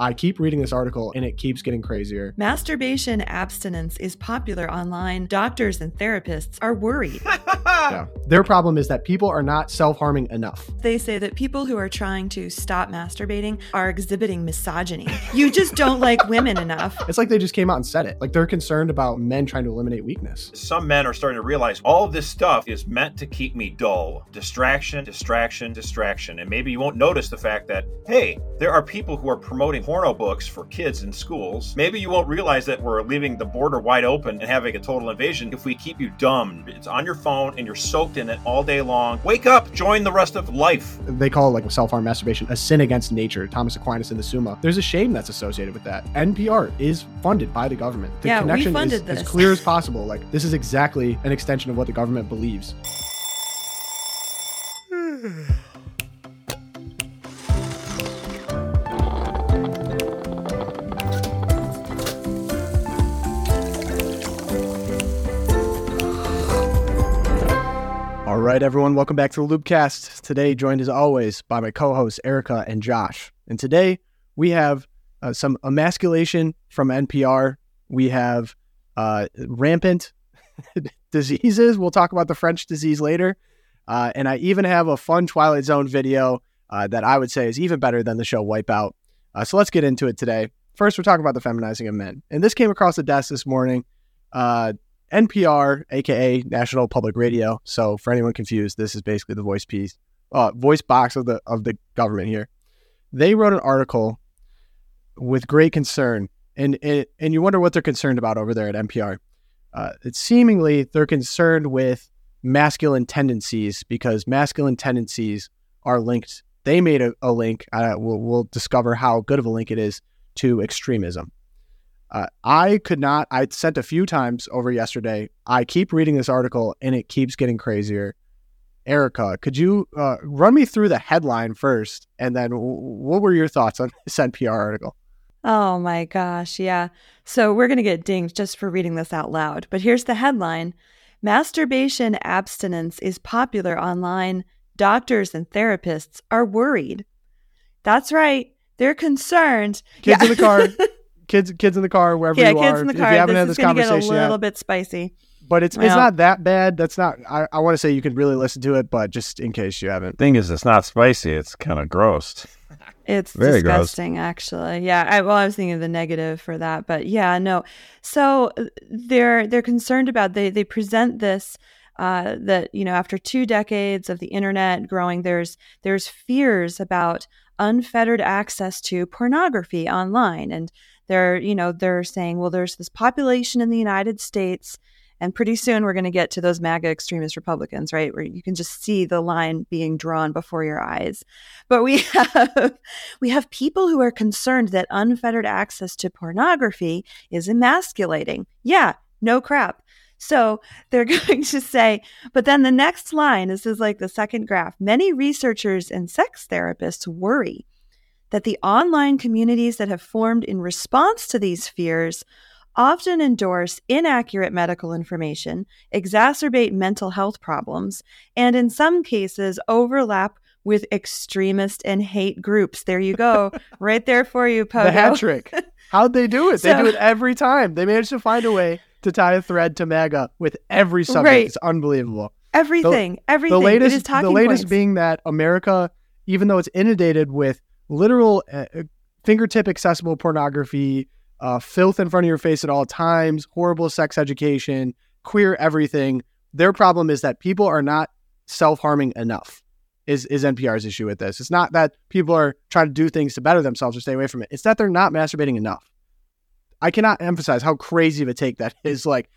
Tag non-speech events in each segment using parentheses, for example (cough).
I keep reading this article and it keeps getting crazier. Masturbation abstinence is popular online. Doctors and therapists are worried. (laughs) yeah. Their problem is that people are not self harming enough. They say that people who are trying to stop masturbating are exhibiting misogyny. You just don't like women enough. It's like they just came out and said it. Like they're concerned about men trying to eliminate weakness. Some men are starting to realize all of this stuff is meant to keep me dull. Distraction, distraction, distraction. And maybe you won't notice the fact that, hey, there are people who are promoting porno books for kids in schools. Maybe you won't realize that we're leaving the border wide open and having a total invasion if we keep you dumb. It's on your phone and you're soaked in it all day long. Wake up, join the rest of life. They call it like self harm masturbation a sin against nature. Thomas Aquinas in the Summa. There's a shame that's associated with that. NPR is funded by the government. The yeah, connection we funded is this. as clear as possible. Like this is exactly an extension of what the government believes. All right, everyone, welcome back to the Loopcast. Today, joined as always by my co-hosts Erica and Josh. And today we have uh, some emasculation from NPR. We have uh, rampant (laughs) diseases. We'll talk about the French disease later. Uh, and I even have a fun Twilight Zone video uh, that I would say is even better than the show Wipeout. Uh, so let's get into it today. First, we're talking about the feminizing of men. And this came across the desk this morning. NPR, aka National Public Radio. So for anyone confused, this is basically the voice piece, uh, voice box of the of the government here. They wrote an article with great concern, and and, and you wonder what they're concerned about over there at NPR. Uh, it's seemingly they're concerned with masculine tendencies because masculine tendencies are linked. They made a, a link. Uh, we'll, we'll discover how good of a link it is to extremism. Uh, I could not. I sent a few times over yesterday. I keep reading this article and it keeps getting crazier. Erica, could you uh, run me through the headline first, and then w- what were your thoughts on this NPR article? Oh my gosh, yeah. So we're going to get dinged just for reading this out loud. But here's the headline Masturbation abstinence is popular online. Doctors and therapists are worried. That's right. They're concerned. Kids Yeah. in the car, (laughs) kids, kids in the car, wherever yeah, you kids are. in the if car. you haven't This had is this going to get a little yet, bit spicy. but it's it's not that bad. That's not. I, I want to say you can really listen to it, but just in case you haven't. Thing is, it's not spicy. It's kind of gross. (laughs) It's Very gross. disgusting, actually. Yeah. I, well, I was thinking of the negative for that, but yeah, no. So uh, they're they're concerned about they they present this uh, that you know after two decades of the internet growing, there's there's fears about unfettered access to pornography online, and they're you know they're saying, well, there's this population in the United States. And pretty soon we're going to get to those MAGA extremist Republicans, right? Where you can just see the line being drawn before your eyes. But we (laughs) have we have people who are concerned that unfettered access to pornography is emasculating. Yeah, no crap. So they're (laughs) going to say, but then the next line, this is like the second graph. Many researchers and sex therapists worry that the online communities that have formed in response to these fears often endorse inaccurate medical information, exacerbate mental health problems, and in some cases overlap with extremist and hate groups. There you go, (laughs) right there for you, Pogo. The hat trick. (laughs) How'd they do it? they do it every time. They manage to find a way to tie a thread to MAGA with every subject. Right. It's unbelievable. Everything, everything. The latest, it is talking the latest points. being that America, even though it's inundated with literal uh, uh, fingertip accessible pornography, uh, filth in front of your face at all times, horrible sex education, queer everything. Their problem is that people are not self harming enough. Is is NPR's issue with this? It's not that people are trying to do things to better themselves or stay away from it. It's that they're not masturbating enough. I cannot emphasize how crazy of a take that (laughs) is. Like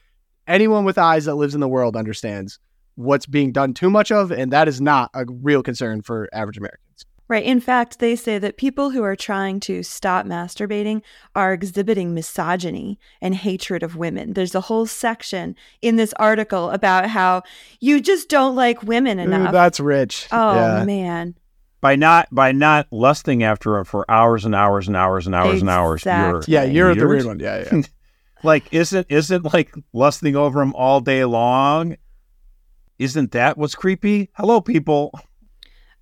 anyone with eyes that lives in the world understands what's being done too much of, and that is not a real concern for average Americans. Right. In fact, they say that people who are trying to stop masturbating are exhibiting misogyny and hatred of women. There's a whole section in this article about how you just don't like women Ooh, enough. that's rich. oh, Yeah. man. By not by not lusting after her for hours and hours and hours and hours and hours. You're, Yeah, you're the weird. weird one. Yeah, yeah. (laughs) Like isn't isn't like lusting over him all day long? Isn't that what's creepy? Hello, people.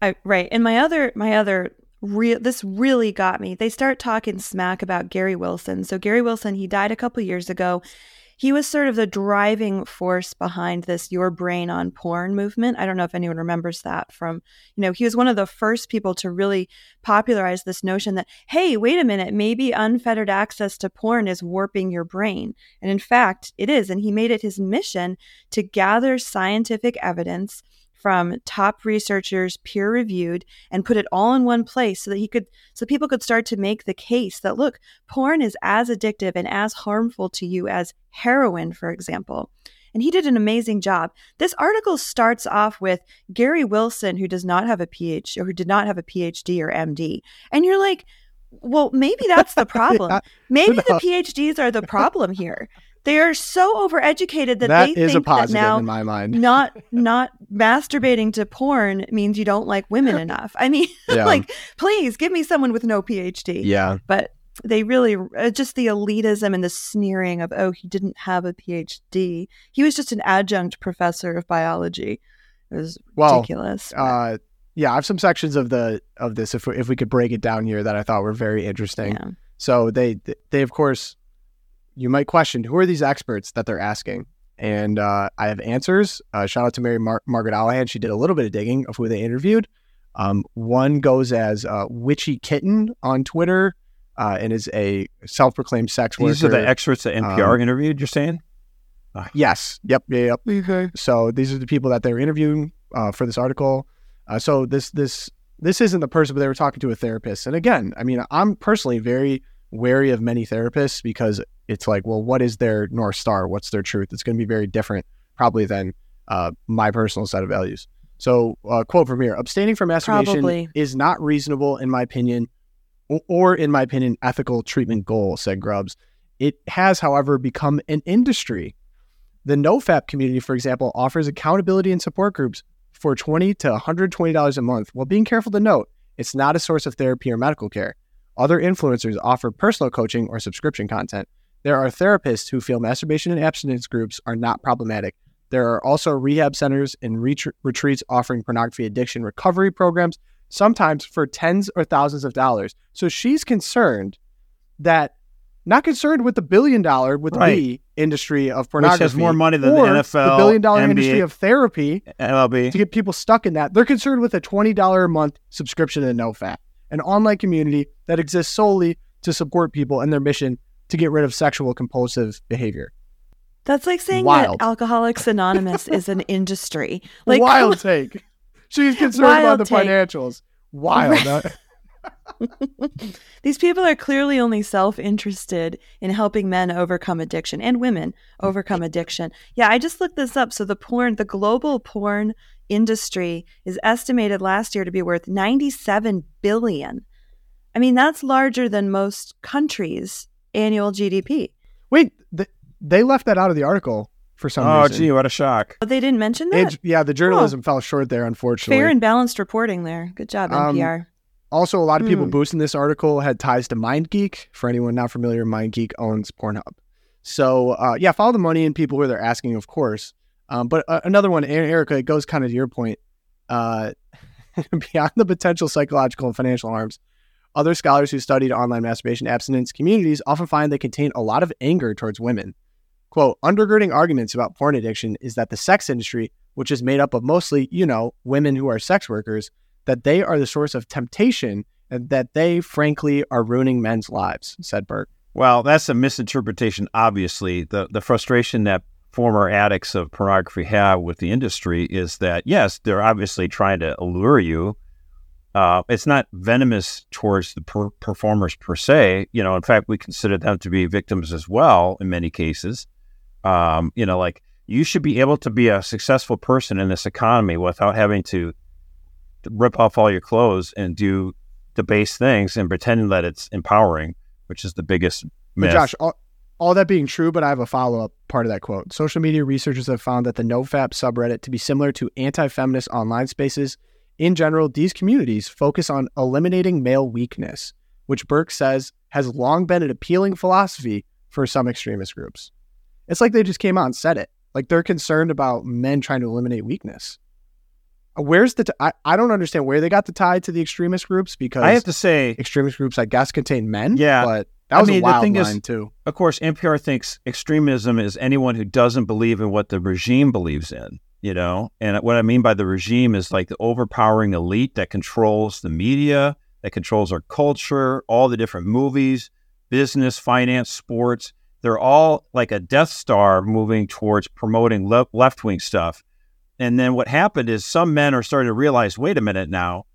I, right. And my other my other Re- this really got me. They start talking smack about Gary Wilson. So Gary Wilson, he died a couple years ago he was sort of the driving force behind this your brain on porn movement. I don't know if anyone remembers that from, you know, he was one of the first people to really popularize this notion that, hey, wait a minute, maybe unfettered access to porn is warping your brain. And in fact, it is. And he made it his mission to gather scientific evidence from top researchers, peer reviewed, and put it all in one place so that he could, so people could start to make the case that look, porn is as addictive and as harmful to you as heroin, for example. And he did an amazing job. This article starts off with Gary Wilson, who does not have a PhD or who did not have a PhD or MD. And you're like, well, maybe that's the problem. (laughs) Maybe the PhDs are the problem here. They are so overeducated that, that they is think a positive that now in my mind. not not masturbating to porn means you don't like women (laughs) enough. I mean, (laughs) Yeah. like please give me someone with no PhD. Yeah. But they really uh, just the elitism and the sneering of oh he didn't have a PhD. He was just an adjunct professor of biology. It was Well, ridiculous. Uh, yeah, I have some sections of the of this if we, if we could break it down here that I thought were very interesting. yeah. So they they of course you might question who are these experts that they're asking, and uh, I have answers. Uh, shout out to Mary Mar- Margaret Olohan. She did a little bit of digging of who they interviewed. Um, one goes as uh, Witchy Kitten on Twitter, uh, and is a self-proclaimed sex worker. These are the experts that NPR Um, interviewed. You're saying? Yes. Yep. Yeah. Yep. So these are the people that they were interviewing uh, for this article. Uh, so this this this isn't the person, but they were talking to a therapist. And again, I mean, I'm personally very wary of many therapists because it's like, well, what is their north star? What's their truth? It's going to be very different, probably than uh, my personal set of values. So, uh, quote from here: abstaining from masturbation Probably. is not reasonable, in my opinion, or, or in my opinion, ethical treatment goal," said Grubbs. It has, however, become an industry. The NoFap community, for example, offers accountability and support groups for 20 to $120 a month, while being careful to note it's not a source of therapy or medical care. Other influencers offer personal coaching or subscription content. There are therapists who feel masturbation and abstinence groups are not problematic. There are also rehab centers and retr- retreats offering pornography addiction recovery programs, sometimes for tens or thousands of dollars. So she's concerned that, not concerned with the billion dollar, with Right. the industry of Which pornography. has more money than the NFL, The billion dollar NBA. industry of therapy MLB. to get people stuck in that. They're concerned with a $20 a month subscription to NoFap, an online community that exists solely to support people and their mission to get rid of sexual compulsive behavior. That's like saying Wild. that Alcoholics Anonymous is an (laughs) industry. Like Wild (laughs) take. She's concerned about the take. financials. Wild. Uh, (laughs) These people are clearly only self interested in helping men overcome addiction and women overcome addiction. Yeah, I just looked this up. So, the porn, the global porn industry is estimated last year to be worth 97 billion. I mean, that's larger than most countries' annual GDP. Wait, th- they left that out of the article for some reason. Oh, reason. gee, what a shock. But they didn't mention that. It- yeah, the journalism fell short there, unfortunately. Fair and balanced reporting there. Good job, Um, NPR. Also, a lot of people Hmm. boosting this article had ties to MindGeek. For anyone not familiar, MindGeek owns Pornhub. So, uh, yeah, follow the money and people who they're asking, of course. Um, but uh, another one, Erica, it goes kind of to your point. Uh, (laughs) beyond the potential psychological and financial harms, other scholars who studied online masturbation abstinence communities often find they contain a lot of anger towards women. Quote, undergirding arguments about porn addiction is that the sex industry, which is made up of mostly, you know, women who are sex workers, that they are the source of temptation and that they, frankly, are ruining men's lives, said Burke. Well, that's a misinterpretation, obviously. The the frustration that former addicts of pornography have with the industry is that yes, they're obviously trying to allure you. Uh, it's not venomous towards the per- performers per se. You know, in fact, we consider them to be victims as well in many cases. Um, you know, like you should be able to be a successful person in this economy without having to rip off all your clothes and do debase things and pretending that it's empowering, which is the biggest But. Josh, all, all that being true, but I have a follow up part of that quote. Social media researchers have found that the NoFap subreddit to be similar to anti feminist online spaces. In general, these communities focus on eliminating male weakness, which Burke says has long been an appealing philosophy for some extremist groups. It's like they just came out and said it. Like they're concerned about men trying to eliminate weakness. Uh, where's the? T- I, I don't understand where they got the tie to the extremist groups because I have to say, extremist groups, I guess, contain men. Yeah. but that was I mean, a the thing line is- too. of course, NPR thinks extremism is anyone who doesn't believe in what the regime believes in, you know? And what I mean by the regime is like the overpowering elite that controls the media, that controls our culture, all the different movies, business, finance, sports. They're all like a Death Star moving towards promoting le- left wing stuff. And then what happened is some men are starting to realize wait a minute now,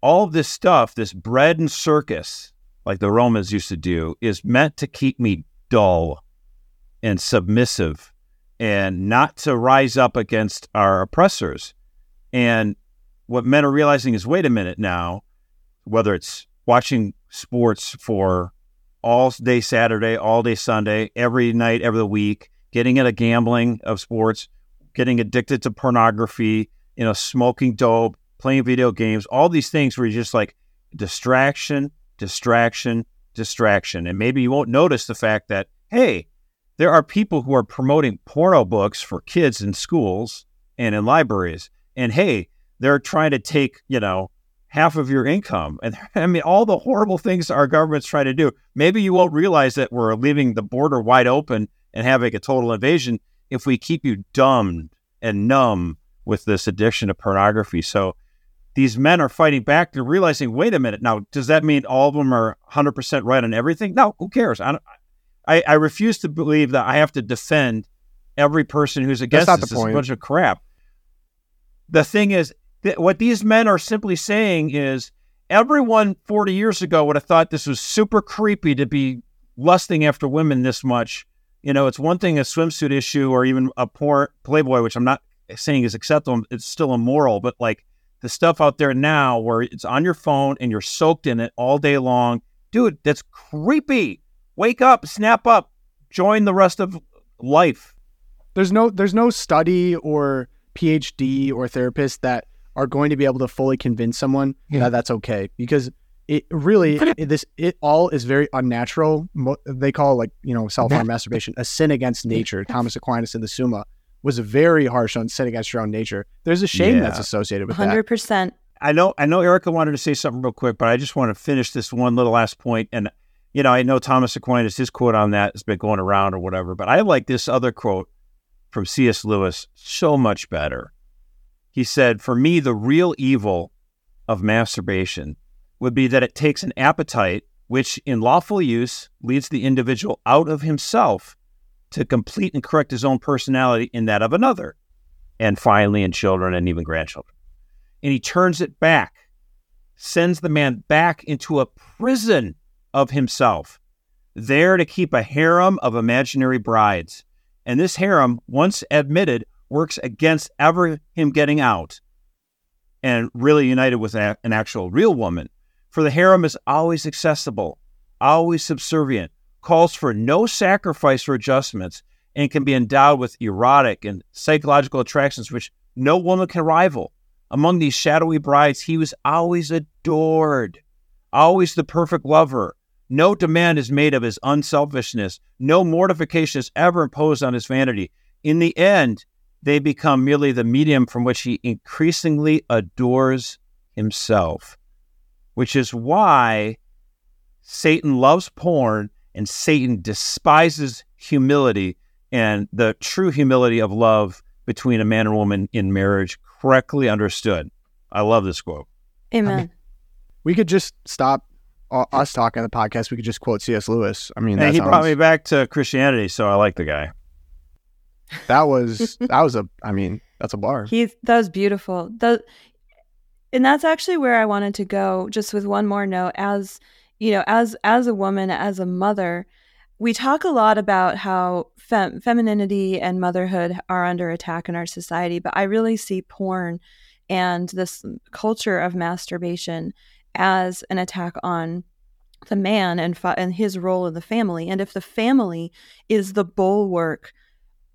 all of this stuff, this bread and circus, like the Romans used to do, is meant to keep me dull and submissive and not to rise up against our oppressors. And what men are realizing is wait a minute now, whether it's watching sports for all day Saturday, all day Sunday, every night, every week, getting into gambling of sports, getting addicted to pornography, you know, smoking dope, playing video games, all these things where you're just like distraction, distraction, distraction. And maybe you won't notice the fact that, hey, there are people who are promoting porno books for kids in schools and in libraries. And hey, they're trying to take, you know, half of your income. And (laughs) I mean, all the horrible things our government's trying to do. Maybe you won't realize that we're leaving the border wide open and having a total invasion if we keep you dumbed and numb with this addiction to pornography. So these men are fighting back. They're realizing, wait a minute. Now, does that mean all of them are 100% right on everything? No, who cares? I, don't, I, I refuse to believe that I have to defend every person who's against the It's a bunch of crap. The thing is, th- what these men are simply saying is everyone 40 years ago would have thought this was super creepy to be lusting after women this much. You know, it's one thing a swimsuit issue or even a poor Playboy, which I'm not saying is acceptable. It's still immoral, but like the stuff out there now where it's on your phone and you're soaked in it all day long, dude, that's creepy. Wake up, snap up, join the rest of life. There's no there's no study or PhD or therapist that are going to be able to fully convince someone that that's okay because it really it, this it all is very unnatural. Mo- They call like you know self harm masturbation a sin against nature. Thomas Aquinas in the Summa was very harsh on sin against your own nature. There's a shame Yeah. that's associated with that. 100%. I know I know Erica wanted to say something real quick, but I just want to finish this one little last point. And you know, I know Thomas Aquinas, his quote on that has been going around or whatever, but I like this other quote from C.S. Lewis so much better. He said, For me, the real evil of masturbation would be that it takes an appetite which, in lawful use, leads the individual out of himself to complete and correct his own personality in that of another, and finally in children and even grandchildren and he turns it back, sends the man back into a prison of himself, there to keep a harem of imaginary brides. And this harem, once admitted, works against ever him getting out and really united with an actual real woman. For the harem is always accessible, always subservient, calls for no sacrifice or adjustments, and can be endowed with erotic and psychological attractions which no woman can rival. Among these shadowy brides, he was always adored, always the perfect lover. No demand is made of his unselfishness. No mortification is ever imposed on his vanity. In the end, they become merely the medium from which he increasingly adores himself, which is why Satan loves porn and Satan despises humility and the true humility of love between a man and woman in marriage, correctly understood. I love this quote. Amen. We could just stop uh, us talking on the podcast. We could just quote C.S. Lewis. I mean, And that, he brought me back to Christianity, so I like the guy. that was (laughs) that was a. I mean, that's a bar. He that was beautiful. The, and that's actually where I wanted to go. Just with one more note, as you know, as as a woman, as a mother, we talk a lot about how fem- femininity and motherhood are under attack in our society. But I really see porn and this culture of masturbation as an attack on the man and fa- and his role in the family. And if the family is the bulwark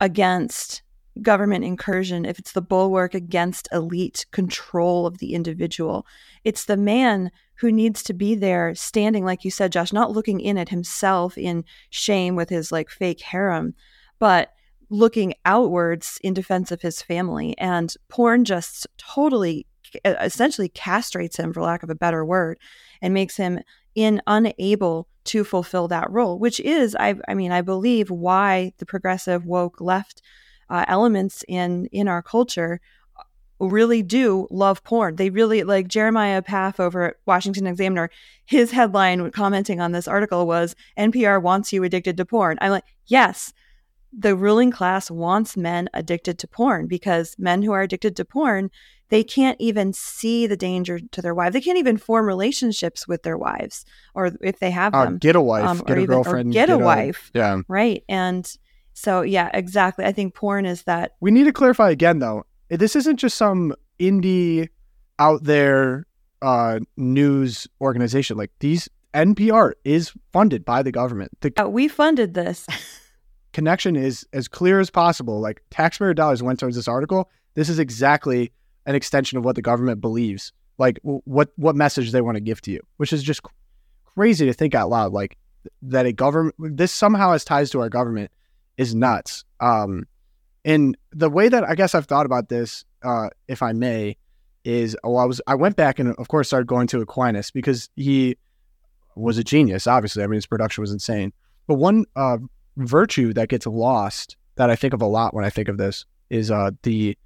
against government incursion, if it's the bulwark against elite control of the individual, it's the man who needs to be there standing, like you said, Josh, not looking in at himself in shame with his like fake harem, but looking outwards in defense of his family. And porn just totally, essentially castrates him, for lack of a better word, and makes him in unable to fulfill that role, which is, I, I mean, I believe why the progressive woke left uh, elements in in our culture really do love porn. They really like Jeremiah Poff over at Washington Examiner. His headline commenting on this article was NPR wants you addicted to porn. I'm like, yes, the ruling class wants men addicted to porn because men who are addicted to porn, they can't even see the danger to their wife. They can't even form relationships with their wives or if they have uh, them. Get a wife, um, get a even, girlfriend, get, get, a wife. Yeah. Right. And so, yeah, exactly. I think porn is that. We need to clarify again, though this isn't just some indie out there uh, news organization. Like these NPR is funded by the government. The uh, we funded this. (laughs) connection is as clear as possible. Like taxpayer dollars went towards this article. This is exactly an extension of what the government believes. Like what what message they want to give to you, which is just crazy to think out loud. Like that a government this somehow has ties to our government is nuts. Um, and the way that I guess I've thought about this, uh, if I may, is oh, I was I went back and of course started going to Aquinas because he was a genius. Obviously, I mean his production was insane. But one uh, virtue that gets lost that I think of a lot when I think of this is uh, the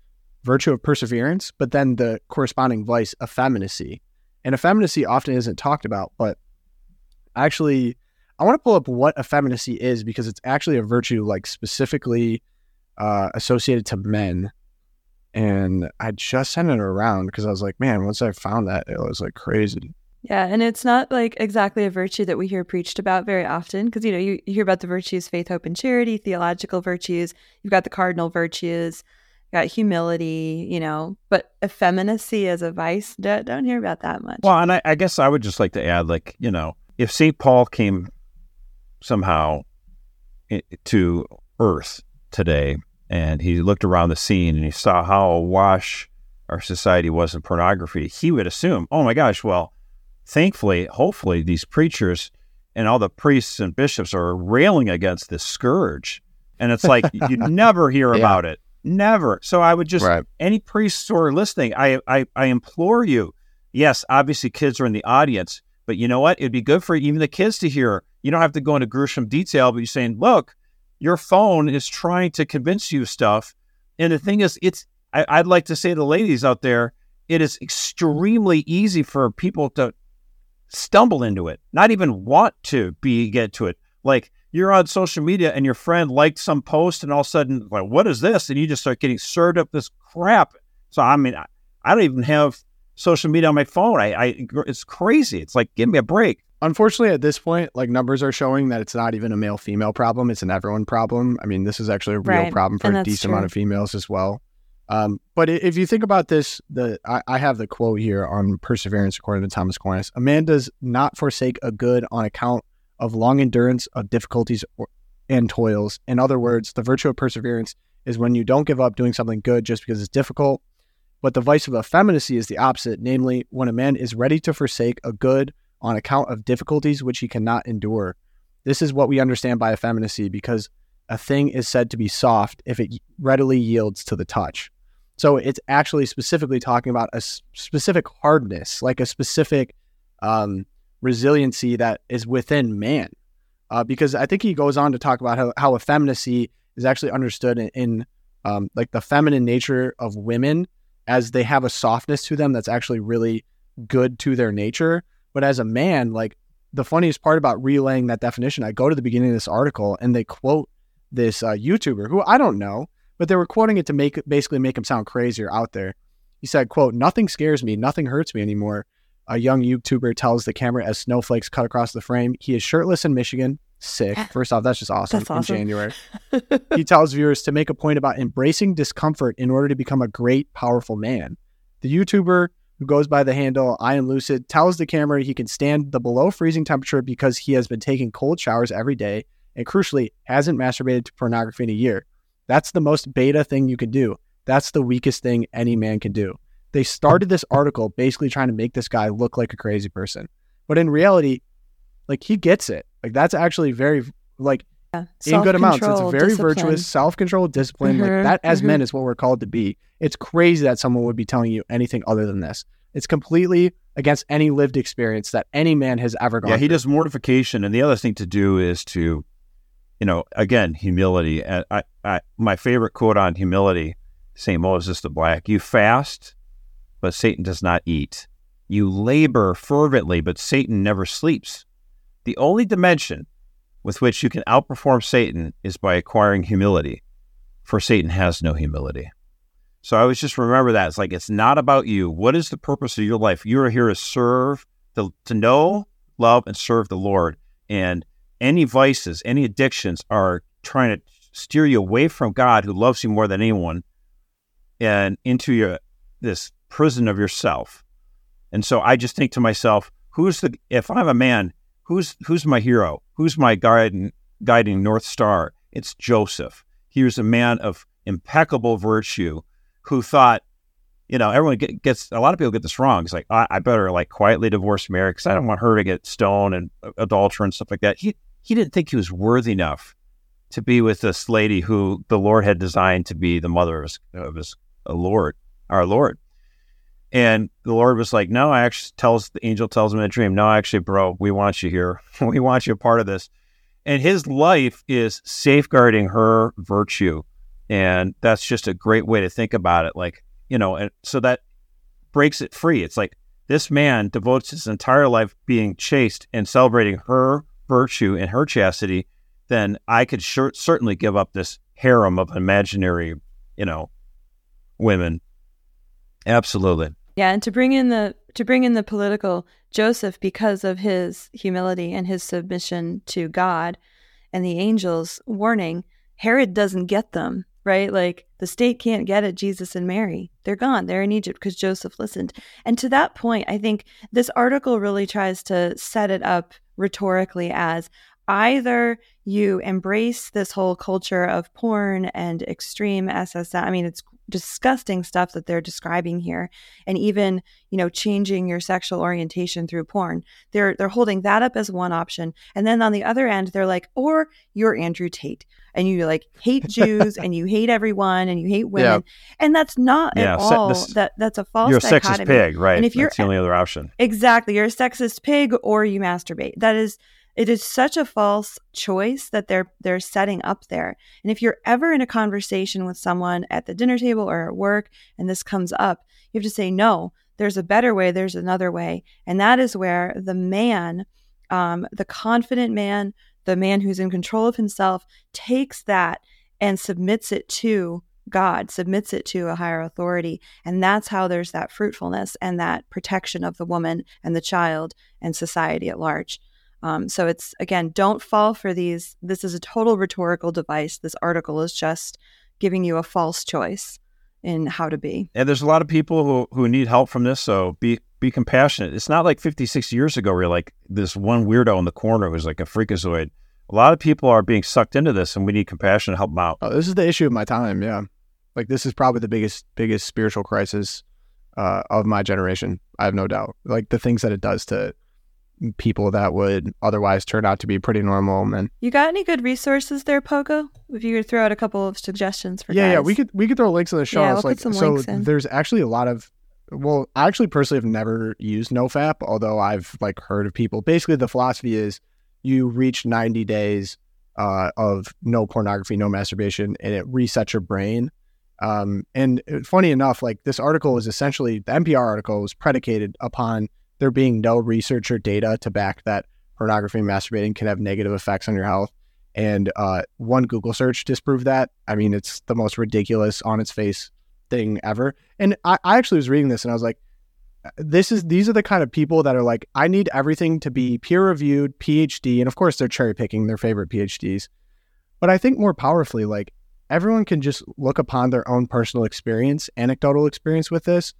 virtue of perseverance, but then the corresponding vice, effeminacy. And effeminacy often isn't talked about, but actually, I want to pull up what effeminacy is because it's actually a virtue like specifically uh, associated to men. And I just sent it around because I was like, man, once I found that, it was like crazy. Yeah, and it's not like exactly a virtue that we hear preached about very often because you know you, you, hear about the virtues faith, hope, and charity, theological virtues. You've got the cardinal virtues, you got humility, you know, but effeminacy as a vice, don't, don't hear about that much. Well, and I, I guess I would just like to add, like you know, if Saint Paul came somehow to Earth today and he looked around the scene and he saw how awash our society was in pornography, he would assume, oh my gosh, well, thankfully, hopefully, these preachers and all the priests and bishops are railing against this scourge. And it's like you (laughs) never hear yeah. about it. Never. So I would just right. any priests who are listening, I, I I implore you. Yes, obviously kids are in the audience, but you know what? It'd be good for even the kids to hear. You don't have to go into gruesome detail, but you're saying, look, your phone is trying to convince you stuff. And the thing is, it's, I, would like to say to the ladies out there, it is extremely easy for people to stumble into it, not even want to be get to it. Like you're on social media and your friend liked some post, and all of a sudden, like, what is this? And you just start getting served up this crap. So I mean, I, I don't even have social media on my phone. I, I, it's crazy. It's like, give me a break unfortunately at this point like numbers are showing that it's not even a male female problem it's an everyone problem i mean this is actually a real right. problem for and a decent true. amount of females as well um, but if you think about this the I, I, have the quote here on perseverance according to thomas aquinas a man does not forsake a good on account of long endurance of difficulties or, and toils in other words the virtue of perseverance is when you don't give up doing something good just because it's difficult but the vice of effeminacy is the opposite namely when a man is ready to forsake a good on account of difficulties which he cannot endure. This is what we understand by effeminacy because a thing is said to be soft if it readily yields to the touch. So it's actually specifically talking about a specific hardness, like a specific um, resiliency that is within man. Uh, because I think he goes on to talk about how, how effeminacy is actually understood in, in um, like the feminine nature of women as they have a softness to them that's actually really good to their nature. But as a man, like the funniest part about relaying that definition, I go to the beginning of this article and they quote this uh, YouTuber who I don't know, but they were quoting it to make basically make him sound crazier out there. He said, "quote Nothing scares me, nothing hurts me anymore." A young YouTuber tells the camera as snowflakes cut across the frame. He is shirtless in Michigan. Sick. First off, that's just awesome. That's awesome. In January, (laughs) he tells viewers to make a point about embracing discomfort in order to become a great, powerful man. The YouTuber who goes by the handle I am lucid, tells the camera he can stand the below freezing temperature because he has been taking cold showers every day and crucially hasn't masturbated to pornography in a year. That's the most beta thing you can do. That's the weakest thing any man can do. They started this article basically trying to make this guy look like a crazy person. But in reality, like he gets it. Like that's actually very like Yeah. in good amounts. It's very discipline. virtuous, self control, discipline. Mhm, Like that, as mhm. men, is what we're called to be. It's crazy that someone would be telling you anything other than this. It's completely against any lived experience that any man has ever gone. Yeah, he does mortification, and the other thing to do is to, you know, again, humility. And I, I, my favorite quote on humility, Saint Moses the Black: "You fast, but Satan does not eat. You labor fervently, but Satan never sleeps. The only dimension with which you can outperform Satan is by acquiring humility, for Satan has no humility." So I always just remember that it's like it's not about you. What is the purpose of your life? You are here to serve, to, to know, love, and serve the Lord. And any vices, any addictions are trying to steer you away from God, who loves you more than anyone, and into your this prison of yourself. And so I just think to myself, who's the if I'm a man, who's who's my hero? Who's my guiding guiding north star? It's Joseph. He was a man of impeccable virtue who thought, you know, everyone get, gets a lot of people get this wrong. It's like I, I better like quietly divorce Mary because I don't want her to get stoned and adulterer and stuff like that. He he didn't think he was worthy enough to be with this lady who the Lord had designed to be the mother of his, of his uh, Lord, our Lord. And the Lord was like, "No, I actually tells the angel tells him in a dream, no, actually, bro, we want you here. (laughs) we want you a part of this." And his life is safeguarding her virtue, and that's just a great way to think about it. Like you know, and so that breaks it free. It's like this man devotes his entire life being chaste and celebrating her virtue and her chastity. Then I could sure, certainly give up this harem of imaginary, you know, women. Absolutely. Yeah, and to bring in the to bring in the political Joseph because of his humility and his submission to God and the angels warning, Herod doesn't get them, right? Like the state can't get at Jesus and Mary. They're gone. They're in Egypt because Joseph listened. And to that point, I think this article really tries to set it up rhetorically as either you embrace this whole culture of porn and extreme SSM. I mean, it's disgusting stuff that they're describing here and even you know changing your sexual orientation through porn they're they're holding that up as one option and then on the other end they're like or you're Andrew Tate and you like hate (laughs) Jews and you hate everyone and you hate women and that's not Yeah, at se- all this- that that's a false you're a sexist pig, right? And if you're That's the only other option. Exactly. You're a sexist pig or you masturbate. That is it is such a false choice that they're they're setting up there. And if you're ever in a conversation with someone at the dinner table or at work and this comes up, you have to say no. There's a better way, there's another way. And that is where the man, um, the confident man, the man who's in control of himself, takes that and submits it to God, submits it to a higher authority. And that's how there's that fruitfulness and that protection of the woman and the child and society at large. Um, so it's again, don't fall for these. This is a total rhetorical device. This article is just giving you a false choice in how to be. And there's a lot of people who, who need help from this. So be be compassionate. It's not like 56 years ago where you're like this one weirdo in the corner who's like a freakazoid. A lot of people are being sucked into this, and we need compassion to help them out. Oh, this is the issue of my time. Yeah, like this is probably the biggest biggest spiritual crisis uh, of my generation. I have no doubt. Like the things that it does to people that would otherwise turn out to be pretty normal men. You got any good resources there, Pogo? If you could throw out a couple of suggestions for yeah, guys. yeah, we could we could throw links in the show yeah, we'll like put some so, links in. there's actually a lot of. Well, I actually personally have never used NoFap, although I've like heard of people. Basically, the philosophy is you reach 90 days uh, of no pornography, no masturbation, and it resets your brain. Um, and uh, funny enough, like this article is essentially the NPR article was predicated upon there being no research or data to back that pornography and masturbating can have negative effects on your health. And uh, one Google search disproved that. I mean, it's the most ridiculous on its face thing ever. And I, I actually was reading this and I was like, this is these are the kind of people that are like, I need everything to be peer reviewed, PhD, and of course they're cherry picking their favorite PhDs. But I think more powerfully, like everyone can just look upon their own personal experience, anecdotal experience with this,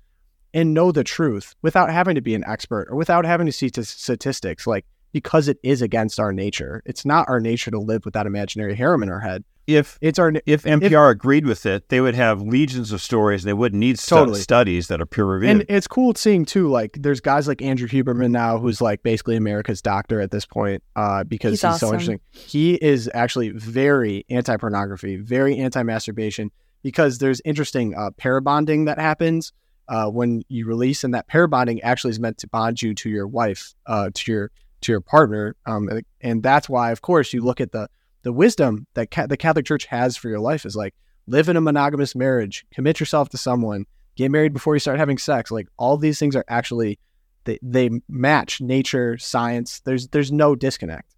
and know the truth without having to be an expert or without having to see t- statistics. Like because it is against our nature. It's not our nature to live with that imaginary harem in our head. If It's our if NPR agreed with it, they would have legions of stories. They wouldn't need stu- Totally. studies that are peer reviewed. and it's cool seeing too. Like there's guys like Andrew Huberman now, who's like basically America's doctor at this point, uh, because he's, He's so interesting. He is actually very anti-pornography, very anti-masturbation, because there's interesting uh, pair bonding that happens uh, when you release, and that pair bonding actually is meant to bond you to your wife, uh, to your to your partner, um, and, and that's why, of course, you look at the the wisdom that ca- the Catholic Church has for your life is like live in a monogamous marriage, commit yourself to someone, get married before you start having sex. Like all these things are actually they they match nature, science. There's there's no disconnect.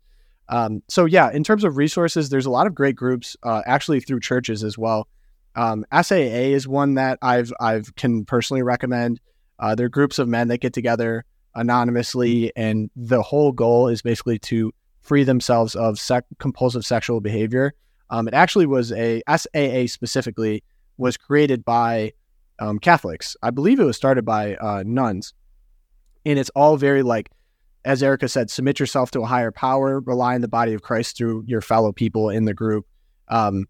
Um, so yeah, in terms of resources, there's a lot of great groups uh, actually through churches as well. Um, SAA is one that I've I've can personally recommend. Uh, they're groups of men that get together anonymously, and the whole goal is basically to free themselves of sec- compulsive sexual behavior. Um, it actually was a SAA specifically was created by um, Catholics. I believe it was started by uh, nuns, and it's all very like, as Erica said, submit yourself to a higher power, rely on the body of Christ through your fellow people in the group. Um,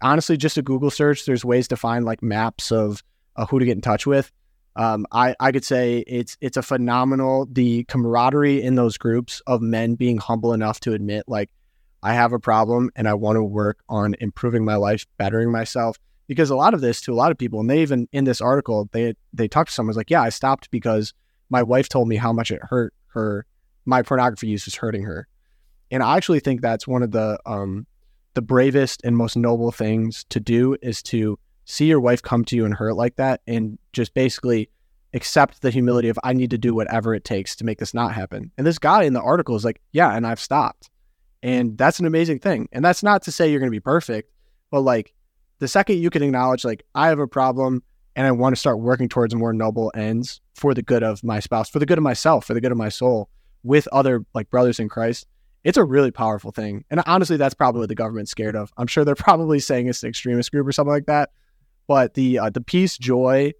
honestly, just a Google search, there's ways to find like maps of uh, who to get in touch with. Um, I, I could say it's it's a phenomenal the camaraderie in those groups of men being humble enough to admit like I have a problem and I want to work on improving my life, bettering myself. Because a lot of this to a lot of people, and they even in this article they they talked to someone like, yeah, I stopped because my wife told me how much it hurt her. My pornography use was hurting her, and I actually think that's one of the um the bravest and most noble things to do is to see your wife come to you and hurt like that and just basically accept the humility of I need to do whatever it takes to make this not happen. And this guy in the article is like, yeah, and I've stopped. And that's an amazing thing. And that's not to say you're going to be perfect, but like the second you can acknowledge like I have a problem and I want to start working towards more noble ends for the good of my spouse, for the good of myself, for the good of my soul with other like brothers in Christ, it's a really powerful thing. And honestly, that's probably what the government's scared of. I'm sure they're (laughs) probably saying it's an extremist group or something like that. But the uh, the peace, joy,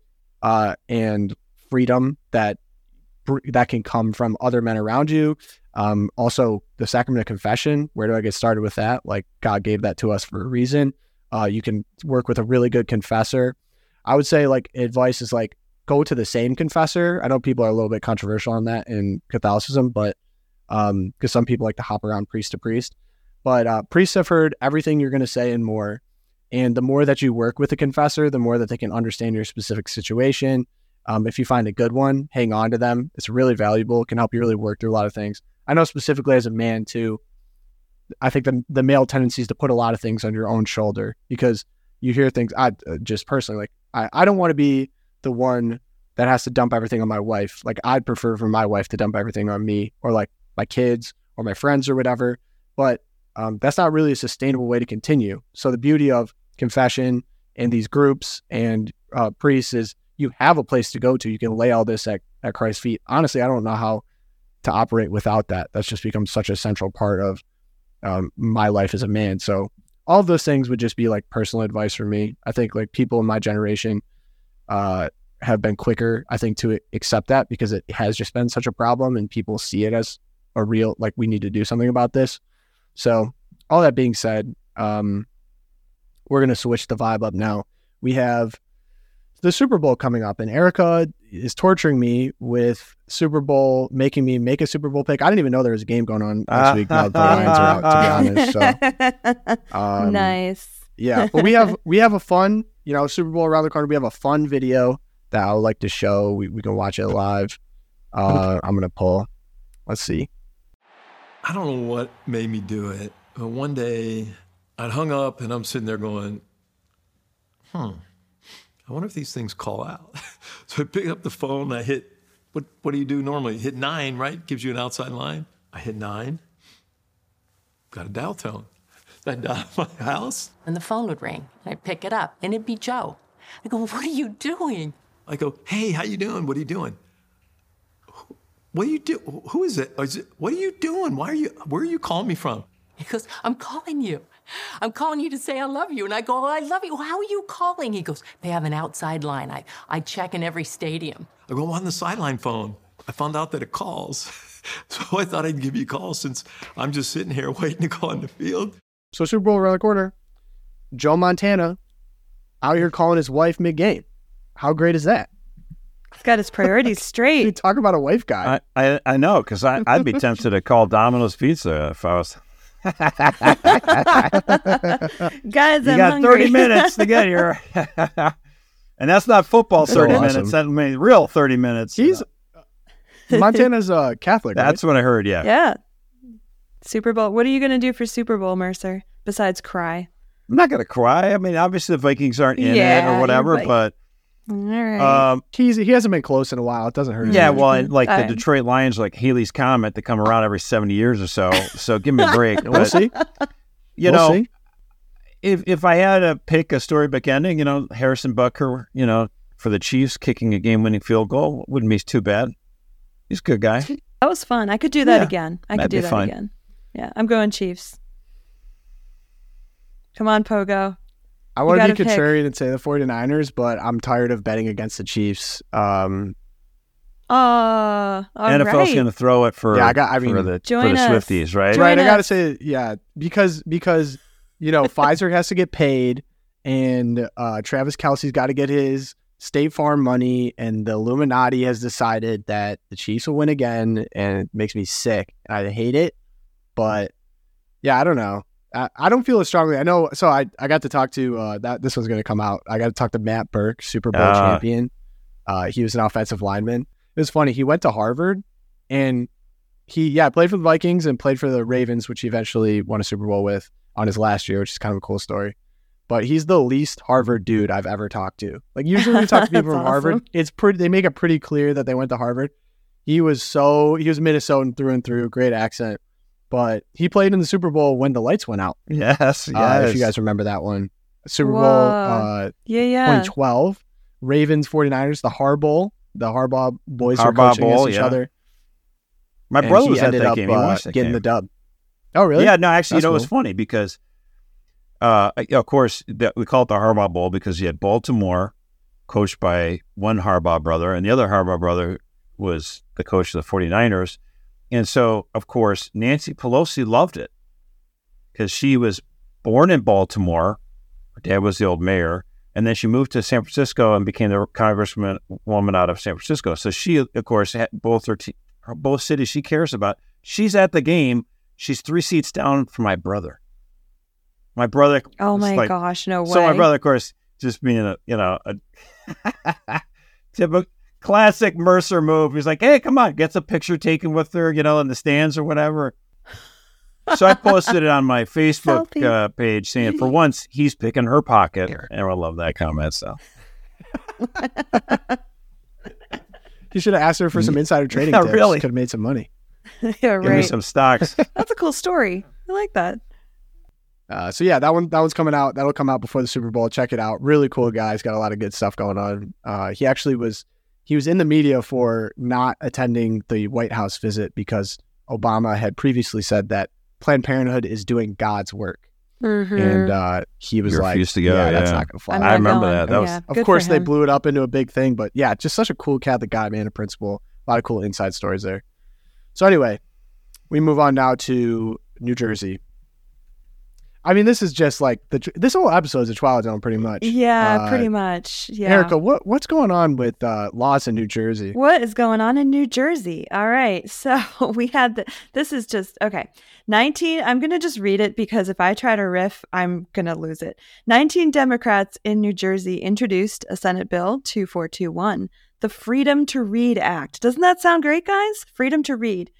uh, and freedom that that can come from other men around you. Um, also, the sacrament of confession. Where do I get started with that? Like God gave that to us for a reason. Uh, you can work with a really good confessor. I would say like advice is like go to the same confessor. I know people are a little bit controversial on that in Catholicism, but um, because some people like to hop around priest to priest. But uh, priests have heard everything you're going to say and more. And the more that you work with a confessor, the more that they can understand your specific situation. Um, if you find a good one, hang on to them. It's really valuable. It can help you really work through a lot of things. I know specifically as a man too. I think the the male tendency is to put a lot of things on your own shoulder because you hear things. I uh, just personally like I, I don't want to be the one that has to dump everything on my wife. Like I'd prefer for my wife to dump everything on me or like my kids or my friends or whatever. But um, that's not really a sustainable way to continue. So the beauty of confession and these groups and uh, priests is you have a place to go to. You can lay all this at, at Christ's feet. Honestly, I don't know how to operate without that. That's just become such a central part of um, my life as a man. So all those things would just be like personal advice for me. I think like people in my generation uh, have been quicker, I think, to accept that because it has just been such a problem and people see it as a real, like, we need to do something about this. So, all that being said, um, we're going to switch the vibe up now. We have the Super Bowl coming up, and Erica is torturing me with Super Bowl, making me make a Super Bowl pick. I didn't even know there was a game going on this week. Now the Lions are out, to be honest. So, (laughs) um, nice. yeah, but we have we have a fun, you know, Super Bowl around the corner. We have a fun video that I would like to show. We we can watch it live. Uh, I'm gonna pull. Let's see. I don't know what made me do it, but one day I'd hung up and I'm sitting there going, hmm, I wonder if these things call out. (laughs) so I pick up the phone, and I hit, what, what do you do normally? Hit nine, right? Gives you an outside line. I hit nine, got a dial tone. (laughs) I dial my house. And the phone would ring. And I'd pick it up, and it'd be Joe. I go, what are you doing? I go, hey, how you doing? What are you doing? What do you do? Who is it? Is it? What are you doing? Why are you? Where are you calling me from? He goes, I'm calling you. I'm calling you to say I love you. And I go, oh, I love you. How are you calling? He goes, they have an outside line. I, I check in every stadium. I go on the sideline phone. I found out that it calls. (laughs) So I thought I'd give you a call since I'm just sitting here (laughs) waiting to go on the field. So Super Bowl around the corner. Joe Montana out here calling his wife mid game. How great is that? He's got his priorities Dude, (laughs) straight. talk about a wife guy. I, I, I know because I'd be tempted to call Domino's Pizza if I was. (laughs) Guys, You I'm got hungry. 30 minutes to get here. (laughs) and that's not football That's 30 awesome. minutes. That means real 30 minutes. He's Montana's uh, Catholic. right? That's what I heard, yeah. yeah. Super Bowl. What are you going to do for Super Bowl, Mercer, besides cry? I'm not going to cry. I mean, obviously the Vikings aren't in it or whatever, right. but All right. um, He's he hasn't been close in a while. It doesn't hurt. yeah, well, and like the Alright. Detroit Lions, like Halley's Comet, they come around every 70 years or so. So give me a break. (laughs) we'll But, see. You We'll know, see. if if I had to pick a storybook ending, you know, Harrison Butker, you know, for the Chiefs kicking a game-winning field goal wouldn't be too bad. He's a good guy. that was fun. I could do that Yeah, again. I could do that fun. again. Yeah, I'm going Chiefs. Come on, Pogo. I want to gotta be pick. contrarian and say the 49ers, but I'm tired of betting against the Chiefs. Um, Uh, all NFL's right. going to throw it for, Yeah, I got- I for mean, the, for the. Swifties, right? Join right, I gotta say, yeah, because because you know (laughs) Pfizer has to get paid, and uh, Travis Kelce's got to get his State Farm money, and the Illuminati has decided that the Chiefs will win again, and it makes me sick. I hate it, but yeah, I don't know. I, I don't feel as strongly. I know. So I, I got to talk to uh, that. This was going to come out. I got to talk to Matt Birk, Super Bowl Ah. champion. Uh, he was an offensive lineman. It was funny. He went to Harvard, and he yeah played for the Vikings and played for the Ravens, which he eventually won a Super Bowl with on his last year, which is kind of a cool story. But he's the least Harvard dude I've ever talked to. Like usually when you talk to (laughs) people from Harvard, it's pretty. They make it pretty clear that they went to Harvard. He was so he was Minnesotan through and through, great accent. But he played in the Super Bowl when the lights went out. Yes, yes. Uh, if you guys remember that one, Super Bowl uh, Yeah, yeah. 2012, Ravens 49ers, the Harbaugh, the Harbaugh boys were Harbaugh coaching Bowl, against each yeah. other. My and brother he was at ended that up game. He uh, that getting game. the dub. Oh, really? Yeah, no, actually, That's you know, it's cool. funny because, uh, of course, the, we call it the Harbaugh Bowl because you had Baltimore, coached by one Harbaugh brother, and the other Harbaugh brother was the coach of the 49ers. And so, of course, Nancy Pelosi loved it because she was born in Baltimore. Her dad was the old mayor. And then she moved to San Francisco and became the congressman woman out of San Francisco. So she, of course, had both her, te- her both cities she cares about. She's at the game. She's three seats down from my brother. My brother. oh my like- gosh, no way. So my brother, of course, just being a you know a (laughs) typical classic Mercer move. He's like, "Hey, come on, gets a picture taken with her, you know, in the stands or whatever." So I posted it on my (laughs) Facebook uh, page saying, "For once, he's picking her pocket," and I love that comment. So (laughs) You should have asked her for some insider (laughs) trading Yeah, tips. really. Could have made some money. yeah, give me right. some stocks. That's a cool story. I like that. Uh, so yeah, that one that one's coming out. That'll come out before the Super Bowl. Check it out. Really cool guy. He's got a lot of good stuff going on. Uh, he actually was he was in the media for not attending the White House visit because Obama had previously said that Planned Parenthood is doing God's work, Mm-hmm. and uh, he was You like, to go, "Yeah, that's not going to fly." I'm I not remember going. that. That was- Yeah, Of course, they blew it up into a big thing, but yeah, just such a cool Catholic guy, man, a principal. A lot of cool inside stories there. So anyway, we move on now to New Jersey. I mean, this is just like the this whole episode is a Twilight Zone, pretty much. Yeah, Uh, pretty much. Yeah. Erica, what what's going on with uh, laws in New Jersey? What is going on in New Jersey? All right. (laughs) So we had the, this is just okay. 19, I'm going to just read it because if I try to riff, I'm going to lose it. 19 Democrats in New Jersey introduced a Senate Bill 2421, the Freedom to Read Act. Doesn't that sound great, guys? Freedom to read.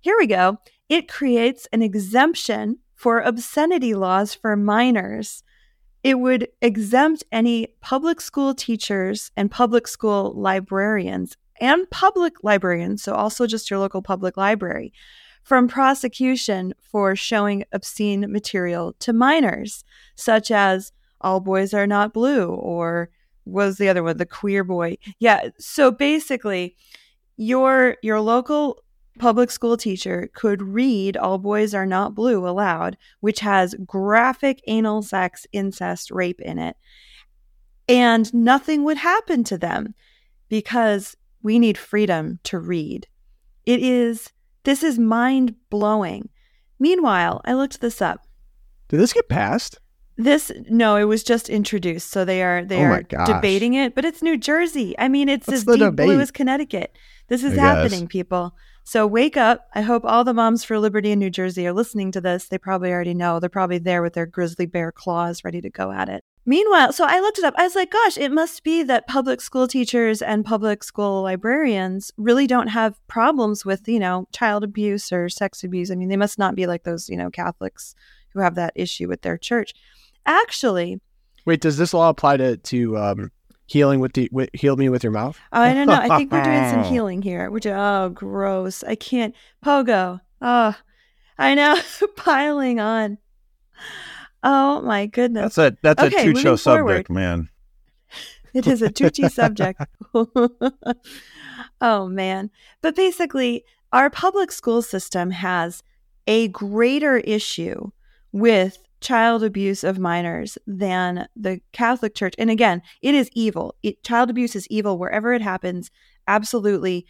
Here we go. It creates an exemption for obscenity laws for minors it would exempt any public school teachers and public school librarians and public librarians, so also just your local public library, from prosecution for showing obscene material to minors, such as All Boys Are Not Blue or was the other one the queer boy? Yeah so basically your your local public school teacher could read all boys are not blue aloud which has graphic anal sex, incest, rape in it. And nothing would happen to them because we need freedom to read. It is This is mind blowing. Meanwhile, I looked this up. Did this get passed? This no, it was just introduced, so they are they Oh are gosh. debating it. But it's New Jersey. I mean, it's What's as deep blue as Connecticut. This is I guess. happening, people. So wake up! I hope all the moms for liberty in New Jersey are listening to this. They probably already know. They're probably there with their grizzly bear claws, ready to go at it. Meanwhile, so I looked it up. I was like, gosh, it must be that public school teachers and public school librarians really don't have problems with, you know, child abuse or sex abuse. I mean, they must not be like those, you know, Catholics who have that issue with their church. Actually, Wait, does this law apply to to um, healing with the with, heal me with your mouth? Oh, I don't know. I think we're doing some (laughs) healing here. Which oh, gross! I can't. Pogo. Oh, I know. (laughs) Piling on. Oh my goodness! That's a that's Okay, a two show subject, man. (laughs) It is a touchy subject. oh man! But basically, our public school system has a greater issue with child abuse of minors than the Catholic Church. And again, it is evil. It, child abuse is evil wherever it happens. Absolutely.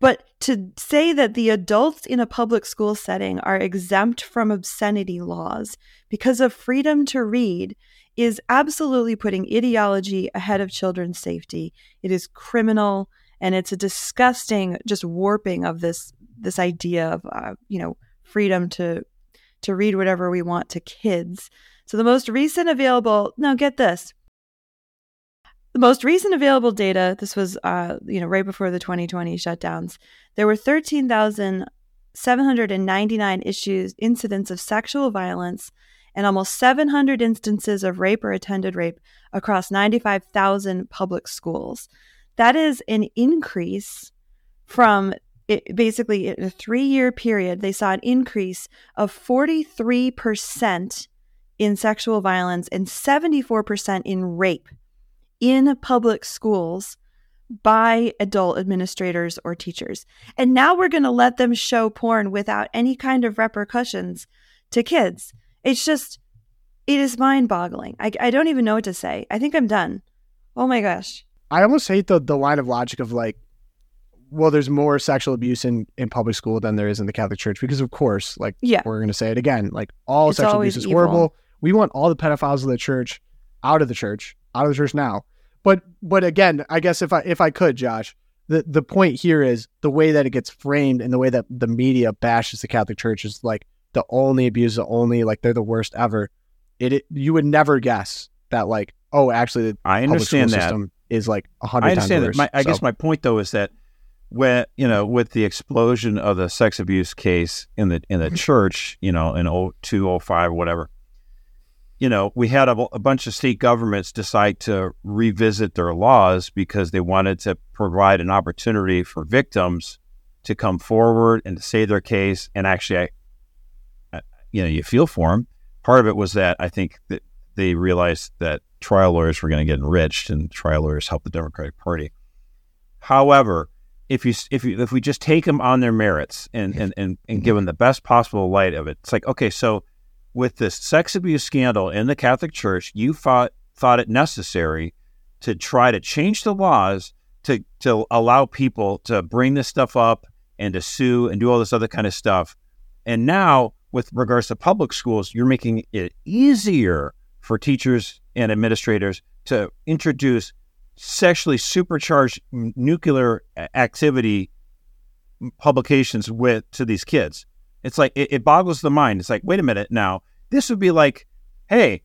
But to say that the adults in a public school setting are exempt from obscenity laws because of freedom to read is absolutely putting ideology ahead of children's safety. It is criminal and it's a disgusting just warping of this this idea of uh, you know freedom to to read whatever we want to kids. So the most recent available, now get this. The most recent available data, this was uh, you know right before the 2020 shutdowns, there were 13,799 issues incidents of sexual violence and almost 700 instances of rape or attended rape across 95,000 public schools. That is an increase from it, basically in a three year period, they saw an increase of 43% in sexual violence and 74% in rape in public schools by adult administrators or teachers. And now we're going to let them show porn without any kind of repercussions to kids. It's just, it is mind boggling. I, I don't even know what to say. I think I'm done. Oh my gosh. I almost hate the the line of logic of like, well, there's more sexual abuse in in public school than there is in the Catholic Church because of course, like Yeah. we're going to say it again, like all It's sexual abuse is evil. horrible. We want all the pedophiles of the church out of the church, out of the church now. But but again, I guess if I if I could, Josh, the the point here is the way that it gets framed and the way that the media bashes the Catholic Church is like the only abuse, the only like they're the worst ever. It, it you would never guess that like oh actually the I public school understand that. system is like a hundred I times understand worse. that. My, I So- guess my point though is that when you know with the explosion of the sex abuse case in the in the mm-hmm. church, you know, in 02, 05, whatever, you know, we had a, a bunch of state governments decide to revisit their laws because they wanted to provide an opportunity for victims to come forward and to say their case. And actually, I, I you know, you feel for them. Part of it was that I think that they realized that trial lawyers were going to get enriched, and trial lawyers helped the Democratic Party. However, if you if you if we just take them on their merits and and and, and mm-hmm. give them the best possible light of it, it's like okay, so with this sex abuse scandal in the Catholic Church, you thought thought it necessary to try to change the laws to to allow people to bring this stuff up and to sue and do all this other kind of stuff. And now, with regards to public schools, you're making it easier for teachers and administrators to introduce sexually supercharged nuclear uh, activity publications with to these kids. It's like it, it boggles the mind. It's like, wait a minute now, this would be like, hey,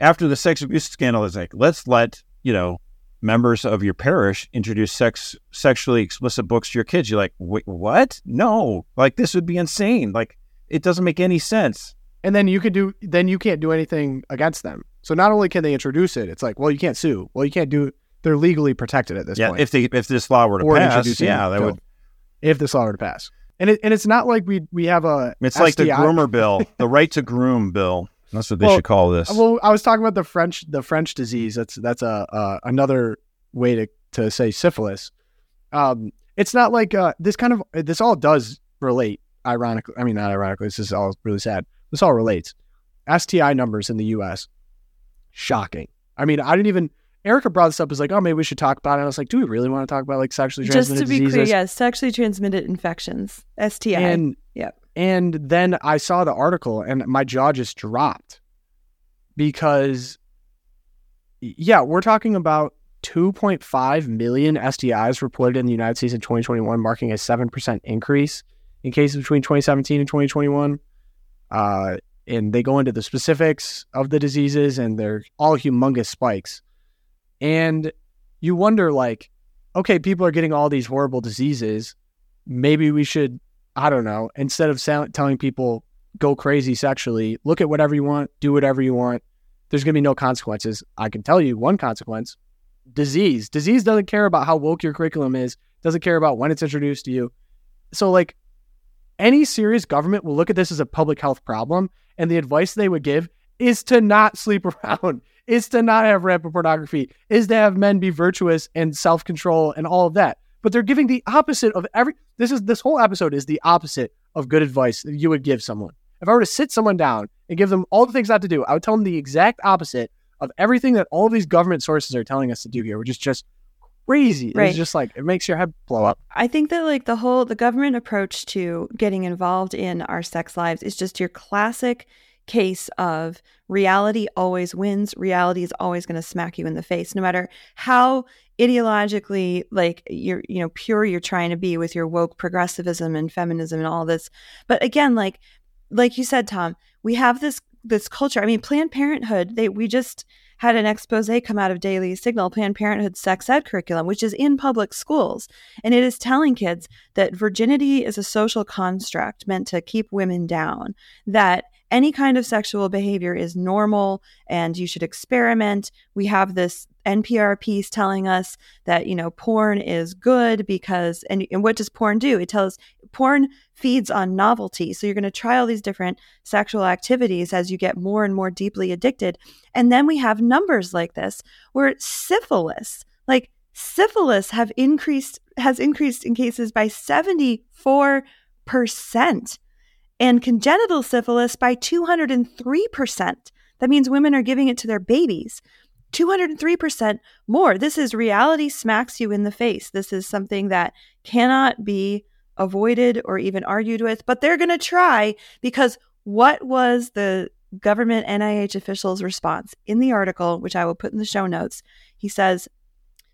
after the sex abuse scandal, it's like, let's let you know members of your parish introduce sex sexually explicit books to your kids. You're like, wait, what? No, like this would be insane. Like it doesn't make any sense. and then you could do then you can't do anything against them. So not only can they introduce it, it's like, well, you can't sue. Well, you can't do. They're legally protected at this point. yeah, point. if they if this law were to or pass, yeah, that would. if this law were to pass. And it, and it's not like we we have a It's like the groomer bill, (laughs) the right to groom bill. That's what they Well, should call this. Well, I was talking about the French the French disease. That's that's a uh, another way to to say syphilis. Um, it's not like uh, this kind of this all does relate. Ironically, I mean not ironically. This is all really sad. This all relates. STI numbers in the U.S. shocking. I mean, I didn't even Erica brought this up as like, oh, maybe we should talk about it. And I was like, do we really want to talk about like sexually transmitted infections? Just to be diseases? clear, yes, sexually transmitted infections, STI. And Yep. and then I saw the article and my jaw just dropped because yeah, we're talking about 2.5 million STIs reported in the United States in 2021, marking a 7% increase in cases between 2017 and 2021. Uh, and they go into the specifics of the diseases and they're all humongous spikes. And you wonder, like, okay, people are getting all these horrible diseases. Maybe we should, I don't know, instead of telling people go crazy sexually, look at whatever you want, do whatever you want. There's going to be no consequences. I can tell you one consequence disease. Disease doesn't care about how woke your curriculum is, doesn't care about when it's introduced to you. So, like, any serious government will look at this as a public health problem, and the advice they would give is to not sleep (laughs) around, is to not have rampant pornography, is to have men be virtuous and self control and all of that. But they're giving the opposite of every. This is this whole episode is the opposite of good advice that you would give someone. If I were to sit someone down and give them all the things not to do, I would tell them the exact opposite of everything that all of these government sources are telling us to do here, which is just crazy. Right. It's just like it makes your head blow up. I think that like the whole the government approach to getting involved in our sex lives is just your classic case of reality always wins. Reality is always going to smack you in the face, no matter how ideologically like you're you know pure you're trying to be with your woke progressivism and feminism and all this. But again, like like you said, Tom, we have this this culture. I mean, Planned Parenthood. They we just had an expose come out of Daily Signal, Planned Parenthood sex ed curriculum, which is in public schools. And it is telling kids that virginity is a social construct meant to keep women down, that any kind of sexual behavior is normal and you should experiment. We have this NPR piece telling us that, you know, porn is good because, and, and what does porn do? It tells porn feeds on novelty. So you're going to try all these different sexual activities as you get more and more deeply addicted. And then we have numbers like this where syphilis, like syphilis have increased has increased in cases by 74% and congenital syphilis by 203%. That means women are giving it to their babies. 203% more. This is reality smacks you in the face. This is something that cannot be avoided or even argued with, but they're going to try because what was the government NIH official's response in the article, which I will put in the show notes? He says,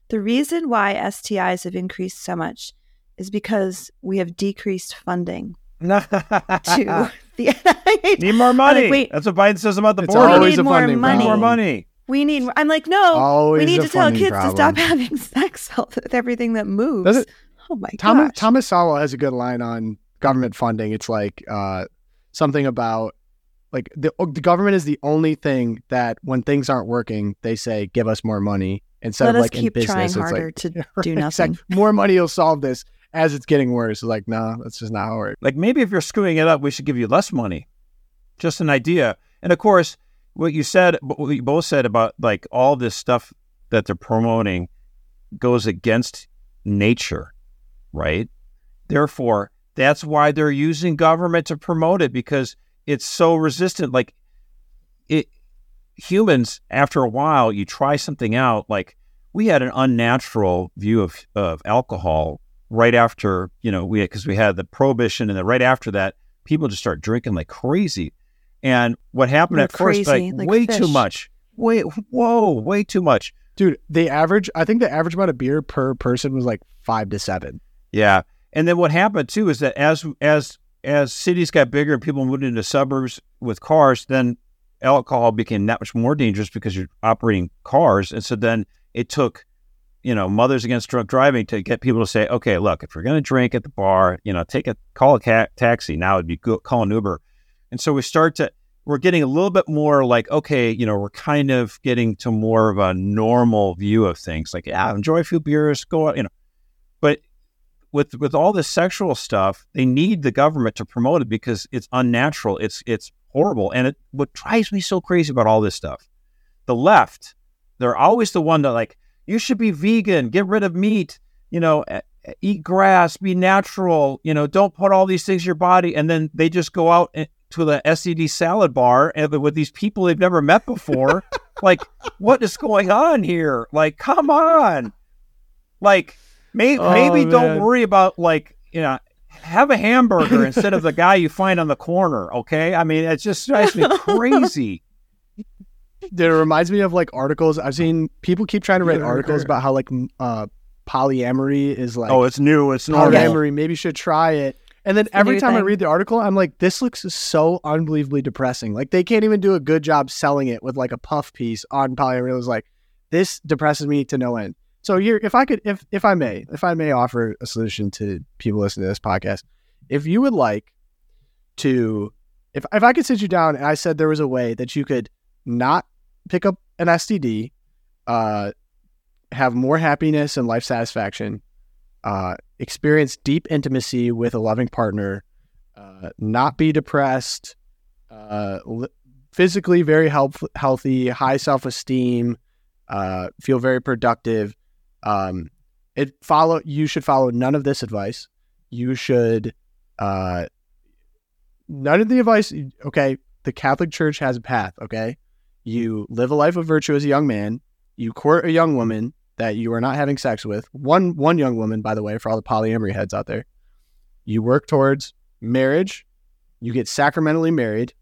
The reason why STIs have increased so much is because we have decreased funding to (laughs) the NIH. Need more money. Like, wait, That's what Biden says about the It's border. we need a more funding money. Need more money. We need. I'm like, no. Always we need to tell funding kids to stop having (laughs) sex with everything that moves. Does it- oh my Thomas gosh. Thomas Sowell has a good line on government funding. It's like uh, something about like the the government is the only thing that when things aren't working, they say give us more money instead Let of us like in business. trying it's harder (laughs) like, to do nothing. exact- more money will solve this as it's getting worse. Like no, that's just not how it works. Like maybe if you're screwing it up, we should give you less money. Just an idea. And of course, what you said, what you both said about like all this stuff that they're promoting goes against nature, right? Therefore, that's why they're using government to promote it because it's so resistant. Like it, humans, after a while, you try something out. Like we had an unnatural view of of alcohol right after you know we because we had the prohibition, and then right after that, people just start drinking like crazy. And what happened We're at first, like, like way too much. Wait, whoa, way too much. Dude, the average I think the average amount of beer per person was like five to seven. Yeah, and then what happened too is that as as as cities got bigger and people moved into suburbs with cars, then alcohol became that much more dangerous because you're operating cars, and so then it took you know mothers against drunk driving to get people to say, okay, look, if you're going to drink at the bar, you know, take a call a ca- taxi. Now it'd be go, call an Uber, and so we start to we're getting a little bit more like okay, you know, we're kind of getting to more of a normal view of things. Like, yeah, enjoy a few beers, go out, you know, but with with all this sexual stuff, they need the government to promote it because it's unnatural. It's it's horrible. And it what drives me so crazy about all this stuff, the left, they're always the one that like you should be vegan, get rid of meat, you know, eat grass, be natural, you know, don't put all these things in your body, and then they just go out eh, to the STD salad bar eh, and with these people they've never met before, (laughs) like, what is going on here? Like, come on. Like, may- Oh, maybe don't worry about like, you know, have a hamburger instead of the guy you find on the corner. Okay, I mean, it just drives me (laughs) crazy. It reminds me of like articles I've seen. People keep trying to write articles about how like uh, polyamory is like oh, it's new. It's normal. polyamory. Maybe you should try it. And then the every new time I read the article, I'm like, this looks so unbelievably depressing. Like they can't even do a good job selling it with like a puff piece on polyamory. It was like, this depresses me to no end. So here, if I could, if if I may, if I may offer a solution to people listening to this podcast, if you would like to, if if I could sit you down and I said there was a way that you could not pick up an STD, uh, have more happiness and life satisfaction, uh, experience deep intimacy with a loving partner, uh, not be depressed, uh, li- physically very health- healthy, high self esteem, uh, feel very productive. Um, it follow. You should follow none of this advice. You should, uh, none of the advice. Okay, the Catholic Church has a path. Okay, you live a life of virtue as a young man. You court a young woman that you are not having sex with. One one young woman, by the way, for all the polyamory heads out there. You work towards marriage. You get sacramentally married.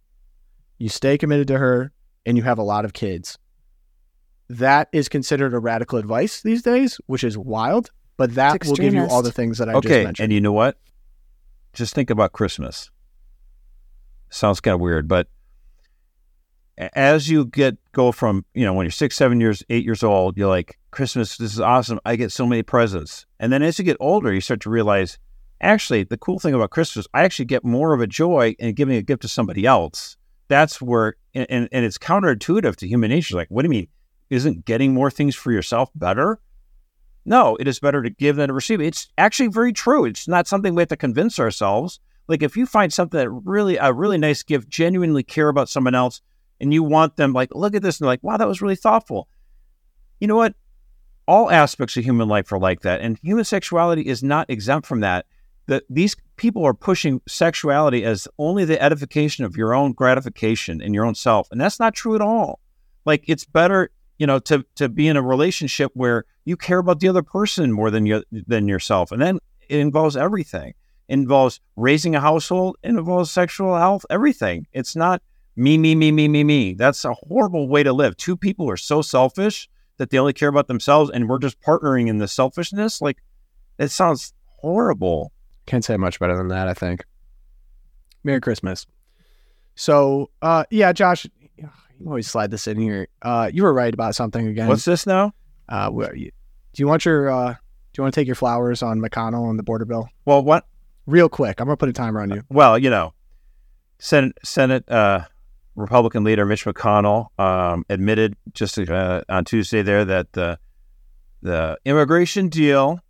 You stay committed to her, and you have a lot of kids. That is considered a radical advice these days, which is wild. But that will give you all the things that I just okay, mentioned. and you know what? Just think about Christmas. Sounds kind of weird, but a- as you get go from you know when you're six, seven years, eight years old, you're like Christmas. This is awesome. I get so many presents, and then as you get older, you start to realize, actually, the cool thing about Christmas, I actually get more of a joy in giving a gift to somebody else. That's where, and and, and it's counterintuitive to human nature. Like, what do you mean? Isn't getting more things for yourself better? No, it is better to give than to receive. It's actually very true. It's not something we have to convince ourselves. Like if you find something that really a really nice gift, genuinely care about someone else, and you want them like, look at this, and like, wow, that was really thoughtful. You know what? All aspects of human life are like that, and human sexuality is not exempt from that. That these people are pushing sexuality as only the edification of your own gratification and your own self, and that's not true at all. Like it's better you know to to be in a relationship where you care about the other person more than you than yourself and then it involves everything it involves raising a household it involves sexual health everything it's not me me me me me me that's a horrible way to live two people are so selfish that they only care about themselves and we're just partnering in the selfishness like it sounds horrible Can't say much better than that, I think. Merry Christmas. So, uh, yeah, Josh, you always slide this in here. Uh, you were right about something again. what's this now uh, do you want your, uh, do you want to take your flowers on McConnell and the border bill? well what Real quick. I'm going to put a timer on you. Well, you know, Senate Senate uh, Republican leader Mitch McConnell um, admitted just uh, on Tuesday there that the the immigration deal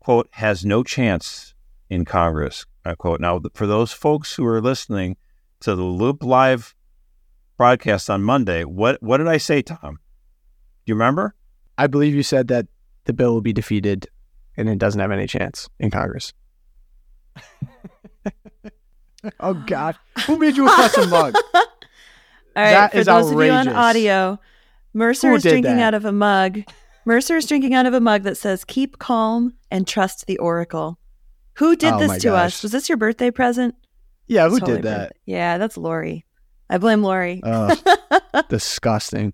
quote has no chance in Congress quote. Now, for those folks who are listening to the Loop Live broadcast on Monday, what what did I say, Tom? Do you remember? I believe you said that the bill will be defeated and it doesn't have any chance in Congress. (laughs) oh, God. Who made you a custom mug? (laughs) All right, That for is those of you on audio, Mercer Who is drinking that? out of a mug. Mercer is drinking out of a mug that says "Keep calm and trust the Oracle." Who did Oh this to us? Was this your birthday present? Yeah, who Totally did that? birthday- Yeah, that's Lori. I blame Lori. Oh, (laughs) disgusting.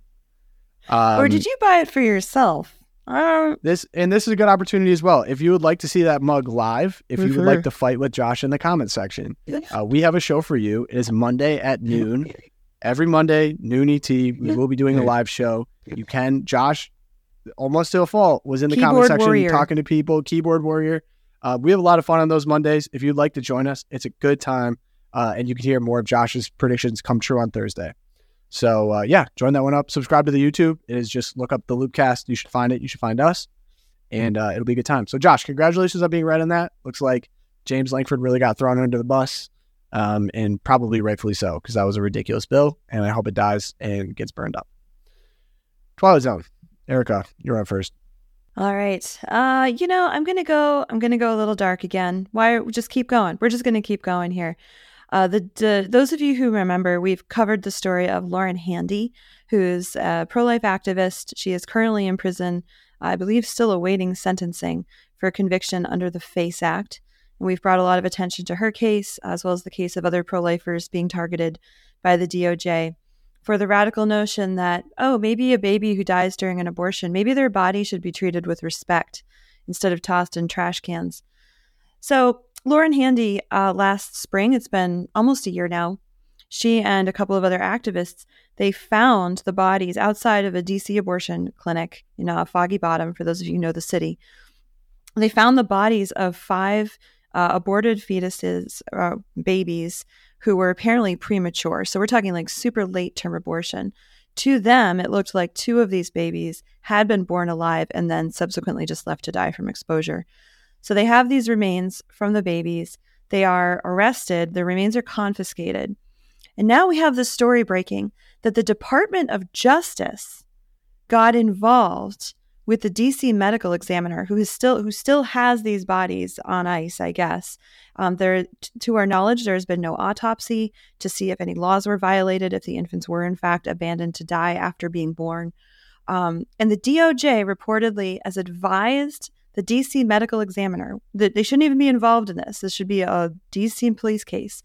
Um, or did you buy it for yourself? Uh, This and this is a good opportunity as well. If you would like to see that mug live, if you would like to fight with Josh in the comment section, uh, we have a show for you. It is Monday at noon. (laughs) Every Monday, noon ET. We will be doing a live show. You can, Josh, almost to a fault, was in the comment section warrior. talking to people. Keyboard warrior. Uh, we have a lot of fun on those Mondays. If you'd like to join us, it's a good time, uh, and you can hear more of Josh's predictions come true on Thursday. So uh, yeah, join that one up. Subscribe to the YouTube. It is just look up the Loopcast. You should find it. You should find us, and uh, it'll be a good time. So Josh, congratulations on being right on that. Looks like James Lankford really got thrown under the bus, um, and probably rightfully so because that was a ridiculous bill, and I hope it dies and gets burned up. Twilight Zone, Erica, you're on first. all right. Uh, you know, I'm gonna go. I'm gonna go a little dark again. Why? Just keep going. We're just gonna keep going here. Uh, the, the, those of you who remember, we've covered the story of Lauren Handy, who's a pro life activist. She is currently in prison, I believe, still awaiting sentencing for conviction under the FACE Act. We've brought a lot of attention to her case, as well as the case of other pro lifers being targeted by the DOJ for the radical notion that, oh, maybe a baby who dies during an abortion, maybe their body should be treated with respect instead of tossed in trash cans. So, Lauren Handy, uh, last spring, it's been almost a year now, she and a couple of other activists, they found the bodies outside of a DC abortion clinic in uh, Foggy Bottom, for those of you who know the city. They found the bodies of five uh, aborted fetuses, uh, babies, who were apparently premature. So we're talking like super late term abortion. To them, it looked like two of these babies had been born alive and then subsequently just left to die from exposure. So they have these remains from the babies. They are arrested, the remains are confiscated. And now we have the story breaking that the Department of Justice got involved with the DC medical examiner who is still who still has these bodies on ice, I guess. Um, there, to our knowledge, there has been no autopsy to see if any laws were violated, if the infants were in fact abandoned to die after being born. Um, and the DOJ reportedly has advised the DC medical examiner, that they shouldn't even be involved in this. This should be a DC police case.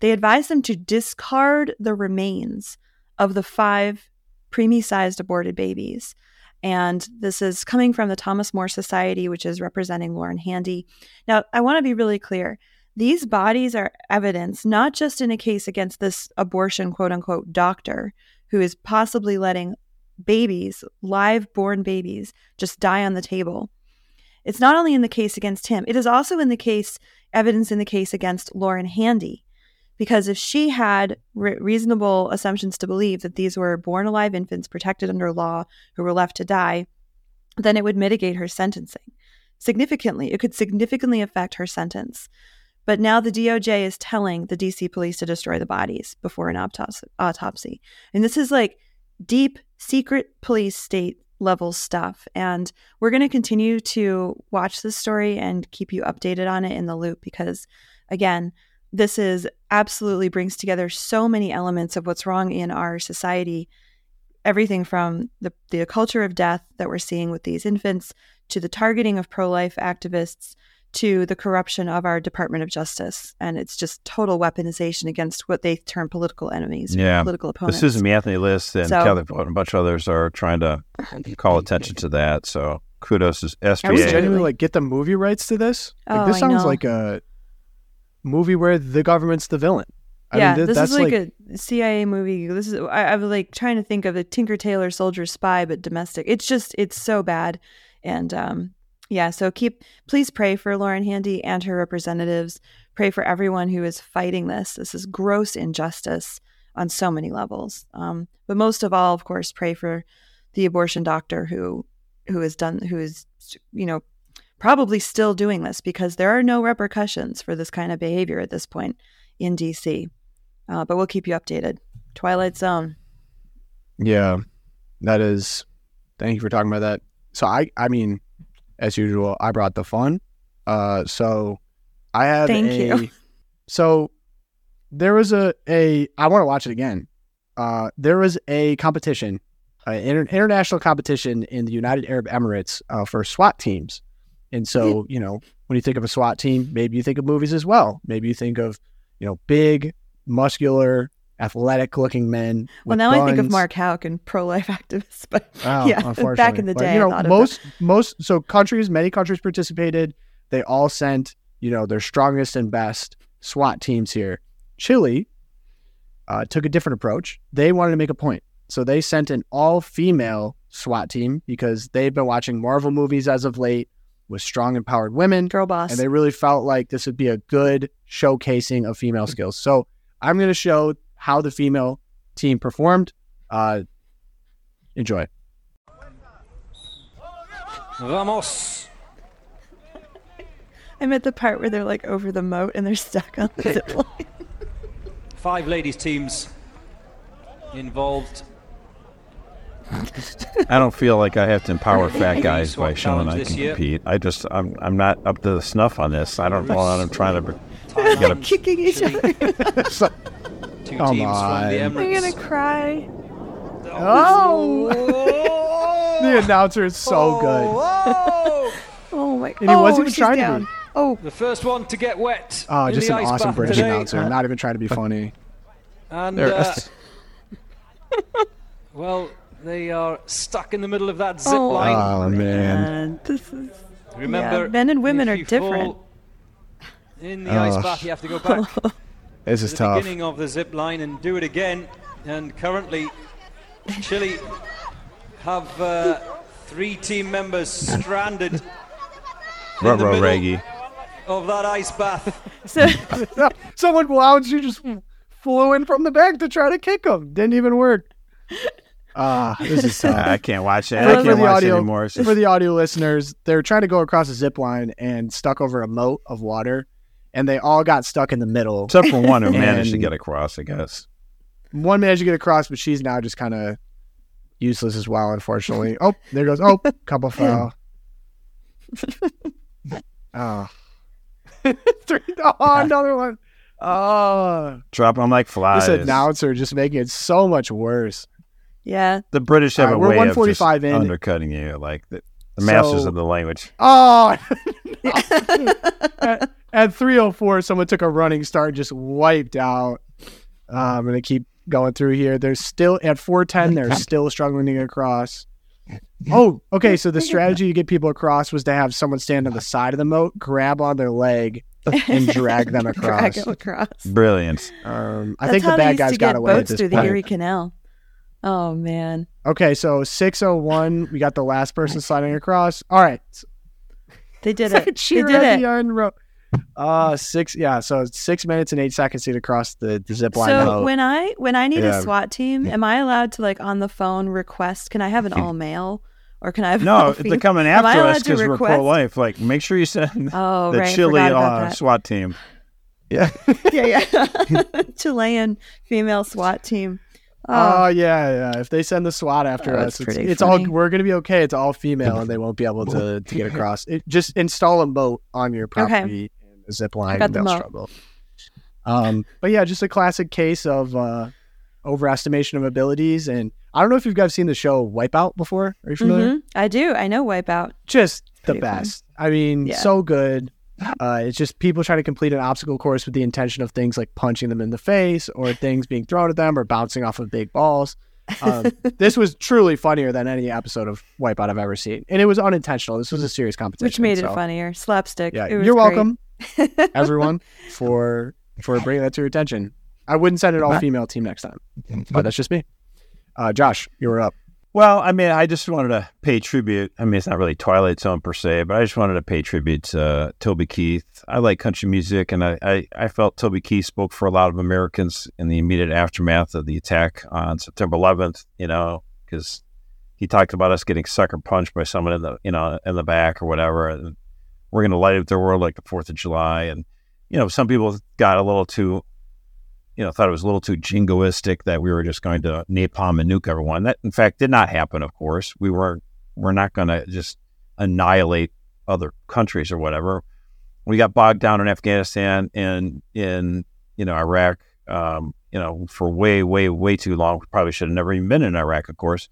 They advised them to discard the remains of the five preemie sized aborted babies. And this is coming from the Thomas More Society, which is representing Lauren Handy. Now, I want to be really clear. These bodies are evidence not just in a case against this abortion, quote unquote, doctor who is possibly letting babies, live born babies, just die on the table it's not only in the case against him, it is also in the case, evidence in the case against Lauren Handy. Because if she had re- reasonable assumptions to believe that these were born alive infants protected under law who were left to die, then it would mitigate her sentencing significantly. It could significantly affect her sentence. But now the DOJ is telling the DC police to destroy the bodies before an autopsy. And this is like deep secret police state level stuff. And we're going to continue to watch this story and keep you updated on it in the loop because, again, this is absolutely brings together so many elements of what's wrong in our society. Everything from the, the culture of death that we're seeing with these infants to the targeting of pro life activists to the corruption of our Department of Justice. And it's just total weaponization against what they term political enemies, yeah. political opponents. The Susan Anthony list and so, Kelly and a bunch of others are trying to (coughs) call attention to that. So kudos to SBA. I was genuinely like, get the movie rights to this. Like, oh, this sounds know. like a movie where the government's the villain. I yeah, mean, th- this is like, like, a CIA movie. This is I, I was like trying to think of a Tinker Tailor Soldier Spy, but domestic. It's just it's so bad, and um, yeah, so keep please pray for Lauren Handy and her representatives. Pray for everyone who is fighting this. This is gross injustice on so many levels. Um, but most of all, of course, pray for the abortion doctor who who has done who is you know probably still doing this because there are no repercussions for this kind of behavior at this point in DC. Uh, but we'll keep you updated. Twilight Zone. Yeah, that is. Thank you for talking about that. So I, I mean, as usual, I brought the fun. Uh, so I have Thank a. you. (laughs) So there was a a. I want to watch it again. Uh, there was a competition, an inter- international competition in the United Arab Emirates uh, for SWAT teams, and so you know when you think of a SWAT team, maybe you think of movies as well. Maybe you think of you know big, muscular, athletic-looking men. Well, now I think of. Mark Houck and pro-life (laughs) activists, but Oh, (laughs) yeah, back in the But, day, you know, most most so countries, many countries participated. They all sent you know their strongest and best SWAT teams here. Chile uh, took a different approach. They wanted to make a point, so they sent an all-female SWAT team because they've been watching Marvel movies as of late with strong, empowered women, girl boss. and they really felt like this would be a good showcasing of female skills. So I'm going to show how the female team performed. Uh, enjoy. Vamos. I'm at the part where they're like over the moat and they're stuck on the (laughs) zip line. Five ladies teams involved. I don't feel like I have to empower fat guys by showing I can compete. I just I'm I'm not up to the snuff on this. I don't know what I'm trying to Thailand, Kicking each Chile, other. (laughs) two Come teams from the on. I'm gonna cry. Oh! (laughs) the announcer is so good. Oh (laughs) my! God. And he oh, wasn't even she's trying to be. Oh, The first one to get wet. Oh, just the an ice awesome bath British today. announcer. Not even trying to be funny. And There- uh, well, they are stuck in the middle of that zip Oh, line. Oh man. and this is Remember, yeah, men and women if are you different. fall In the ice bath, you have to go back (laughs) This to is the tough. beginning of the zip line and do it again. And currently, Chile have uh, three team members stranded in the middle of that ice bath. So (laughs) Someone lounge you just flew in from the back to try to kick him. Didn't even work. Ah, this is tough. (laughs) I can't watch. For- I can't watch audio, it anymore. Just- for the audio listeners, they're trying to go across a zip line and stuck over a moat of water, and they all got stuck in the middle. Except for one who (laughs) managed to get across, I guess. One managed to get across, but she's now just kind of useless as well, unfortunately. Oh, there goes. Oh, (laughs) couple foul. oh. Three, oh, another one. Oh, Drop them like flies. this announcer just making it so much worse. Yeah, the British have All a we're way of just in. undercutting you, like the, the masters So- of the language. Oh, (laughs) (laughs) at, at 304, someone took a running start, just wiped out. Uh, I'm going to keep going through here. There's still at 410, they're (laughs) still struggling to get across. Oh, okay. So the strategy to get people across was to have someone stand on the side of the moat, grab on their leg, and drag them across. drag them across. Brilliant. Um, I That's think how the they bad used guys to got get away at boats this through the. Erie Canal. Oh man, Okay, so 601, we got the last person (laughs) sliding across. All right. they did it. they did it. Uh six yeah, so six minutes and eight seconds to get across the, the zip line So when I when I need Yeah. a SWAT team, am I allowed to like on the phone request? Can I have an all male, or can I have No, (laughs) if they're coming after us because we're request? pro-life. Like, make sure you send Oh, the right, Chile uh. SWAT team. yeah. (laughs) yeah, yeah. Chilean female SWAT team. Oh Oh, yeah, yeah. If they send the SWAT after Oh, us, it's, it's all we're gonna be okay. It's all female, and they won't be able to, (laughs) to get across. It, (laughs) just install a moat on your property and a zip line. And the they'll struggle. Um, but yeah, just a classic case of uh, overestimation of abilities. And I don't know if you guys seen the show Wipeout before. Are you familiar? mhm. I do. I know Wipeout. just the Pretty fun. best. I mean, Yeah. so good. Uh, it's just people trying to complete an obstacle course with the intention of things like punching them in the face or things being thrown at them or bouncing off of big balls. Um, (laughs) this was truly funnier than any episode of Wipeout I've ever seen, and it was unintentional. This was a serious competition, Which made it funnier. Slapstick. Yeah, It was you're great. welcome, (laughs) everyone, for for bringing that to your attention. I wouldn't send an all female team next time, but that's just me. Uh, Josh, you were up. Well, I mean, I just wanted to pay tribute. I mean, it's not really Twilight Zone per se, but I just wanted to pay tribute to uh, Toby Keith. I like country music, and I, I, I felt Toby Keith spoke for a lot of Americans in the immediate aftermath of the attack on September 11th. You know, because he talked about us getting sucker punched by someone in the you know in the back or whatever, and we're going to light up the world like the Fourth of July. And you know, some people got a little too you know, thought it was a little too jingoistic that we were just going to napalm and nuke everyone. That, in fact, did not happen. Of course, we were we're not going to just annihilate other countries or whatever. We got bogged down in Afghanistan and in you know Iraq. Um, you know, for way, way, way too long. We probably should have never even been in Iraq, of course.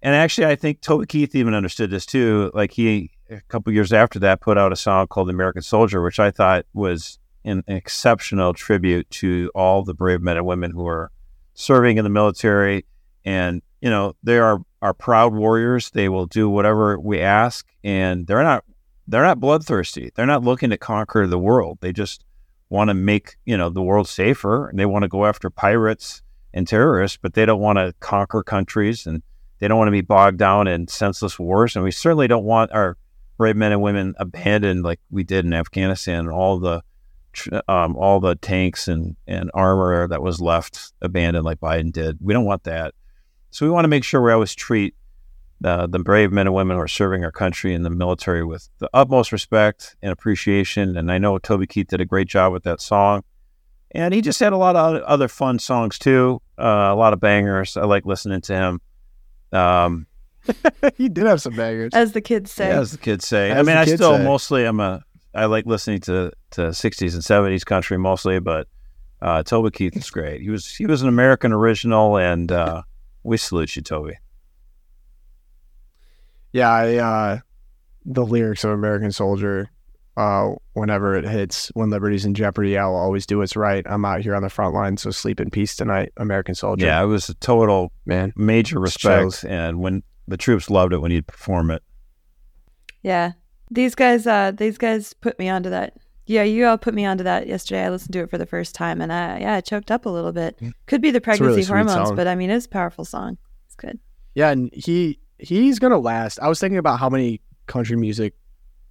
And actually, I think Toby Keith even understood this too. Like he, a couple years after that, put out a song called The "American Soldier," which I thought was an exceptional tribute to all the brave men and women who are serving in the military. And, you know, they are our proud warriors. They will do whatever we ask. And they're not they're not bloodthirsty. They're not looking to conquer the world. They just want to make, you know, the world safer and they want to go after pirates and terrorists, but they don't want to conquer countries and they don't want to be bogged down in senseless wars. And we certainly don't want our brave men and women abandoned like we did in Afghanistan and all the um, all the tanks and, and armor that was left abandoned like Biden did. We don't want that. So we want to make sure we always treat uh, the brave men and women who are serving our country in the military with the utmost respect and appreciation. And I know Toby Keith did a great job with that song. And he just had a lot of other fun songs too, uh, a lot of bangers. I like listening to him. Um, (laughs) you did have some bangers. As the kids say. yeah, as the kids say. I mean, I still say. mostly am a I like listening to to 60s and 70s country mostly, but uh, Toby Keith is great. He was he was an American original, and uh, we salute you, Toby. Yeah, I, uh, the lyrics of American Soldier, uh, whenever it hits, when liberty's in jeopardy, I'll always do what's right. I'm out here on the front line, so sleep in peace tonight, American Soldier. Yeah, it was a total man, major respect, and when the troops loved it when you'd perform it. Yeah. These guys uh these guys put me onto that. Yeah, you all put me onto that yesterday. I listened to it for the first time and I yeah, I choked up a little bit. Could be the pregnancy really hormones, but I mean it's a powerful song. It's good. Yeah, and he he's gonna last. I was thinking about how many country music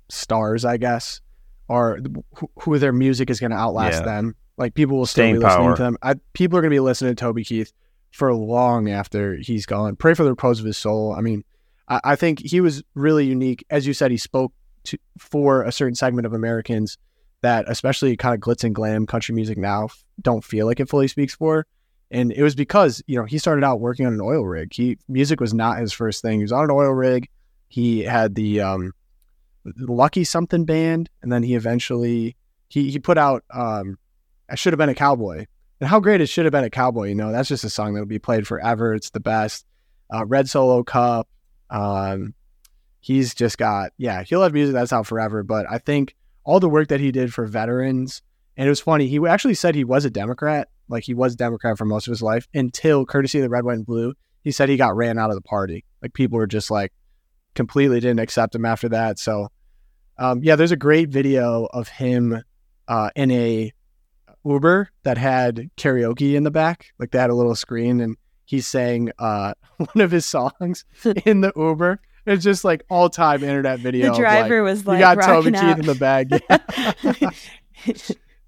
stars, I guess, are who, who their music is gonna outlast Yeah. them. Like people will still Staying be listening power. to them. I, people are gonna be listening to Toby Keith for long after he's gone. Pray for the repose of his soul. I mean, I, I think he was really unique. As you said, he spoke to for a certain segment of Americans that, especially kind of glitz and glam country music now, don't feel like it fully speaks for. And it was because, you know, he started out working on an oil rig. He music was not his first thing. He was on an oil rig. He had the um Lucky Something band, and then he eventually he he put out um I should have been a cowboy. And how great it should have been a cowboy, you know, that's just a song that'll be played forever. It's the best. Uh Red Solo Cup. Um he's just got yeah, he'll have music that's out forever. But I think all the work that he did for veterans, and it was funny, he actually said he was a Democrat like he was Democrat for most of his life until courtesy of the red, white, and blue. He said he got ran out of the party. Like people were just like completely didn't accept him after that. So um, yeah, there's a great video of him uh, in a Uber that had karaoke in the back. Like they had a little screen and he's saying uh, (laughs) one of his songs (laughs) in the Uber. It's just like all time internet video. the of, driver was like you got Toby rocking Keith out. in the bag. (laughs) Yeah.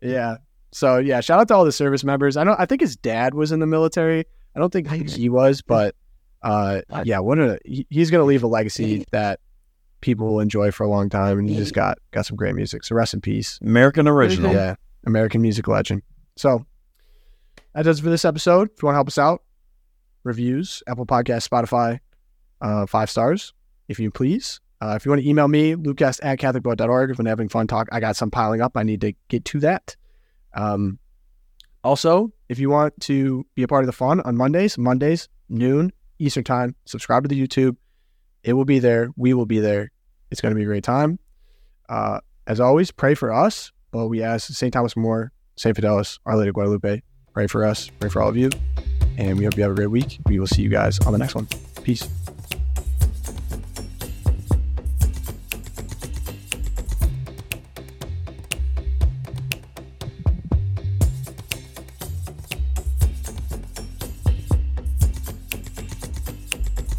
Yeah. So yeah, shout out to all the service members. I know I think his dad was in the military. I don't think he was, but uh yeah, what a he- he's gonna leave a legacy that people will enjoy for a long time and he just got got some great music. So rest in peace. American original. Yeah. American music legend. So that does it for this episode. If you want to help us out, reviews, Apple Podcast, Spotify, uh, five stars, if you please. Uh, if you want to email me, loopcast at catholicvote.org. If we're having fun talk, I got some piling up. I need to get to that. Um, also, if you want to be a part of the fun on Mondays, Mondays, noon, Eastern time, subscribe to the YouTube. It will be there. We will be there. It's going to be a great time. Uh, as always, pray for us. But we ask St. Thomas More, St. Fidelis, Our Lady of Guadalupe, pray for us, pray for all of you. And we hope you have a great week. We will see you guys on the next one. Peace.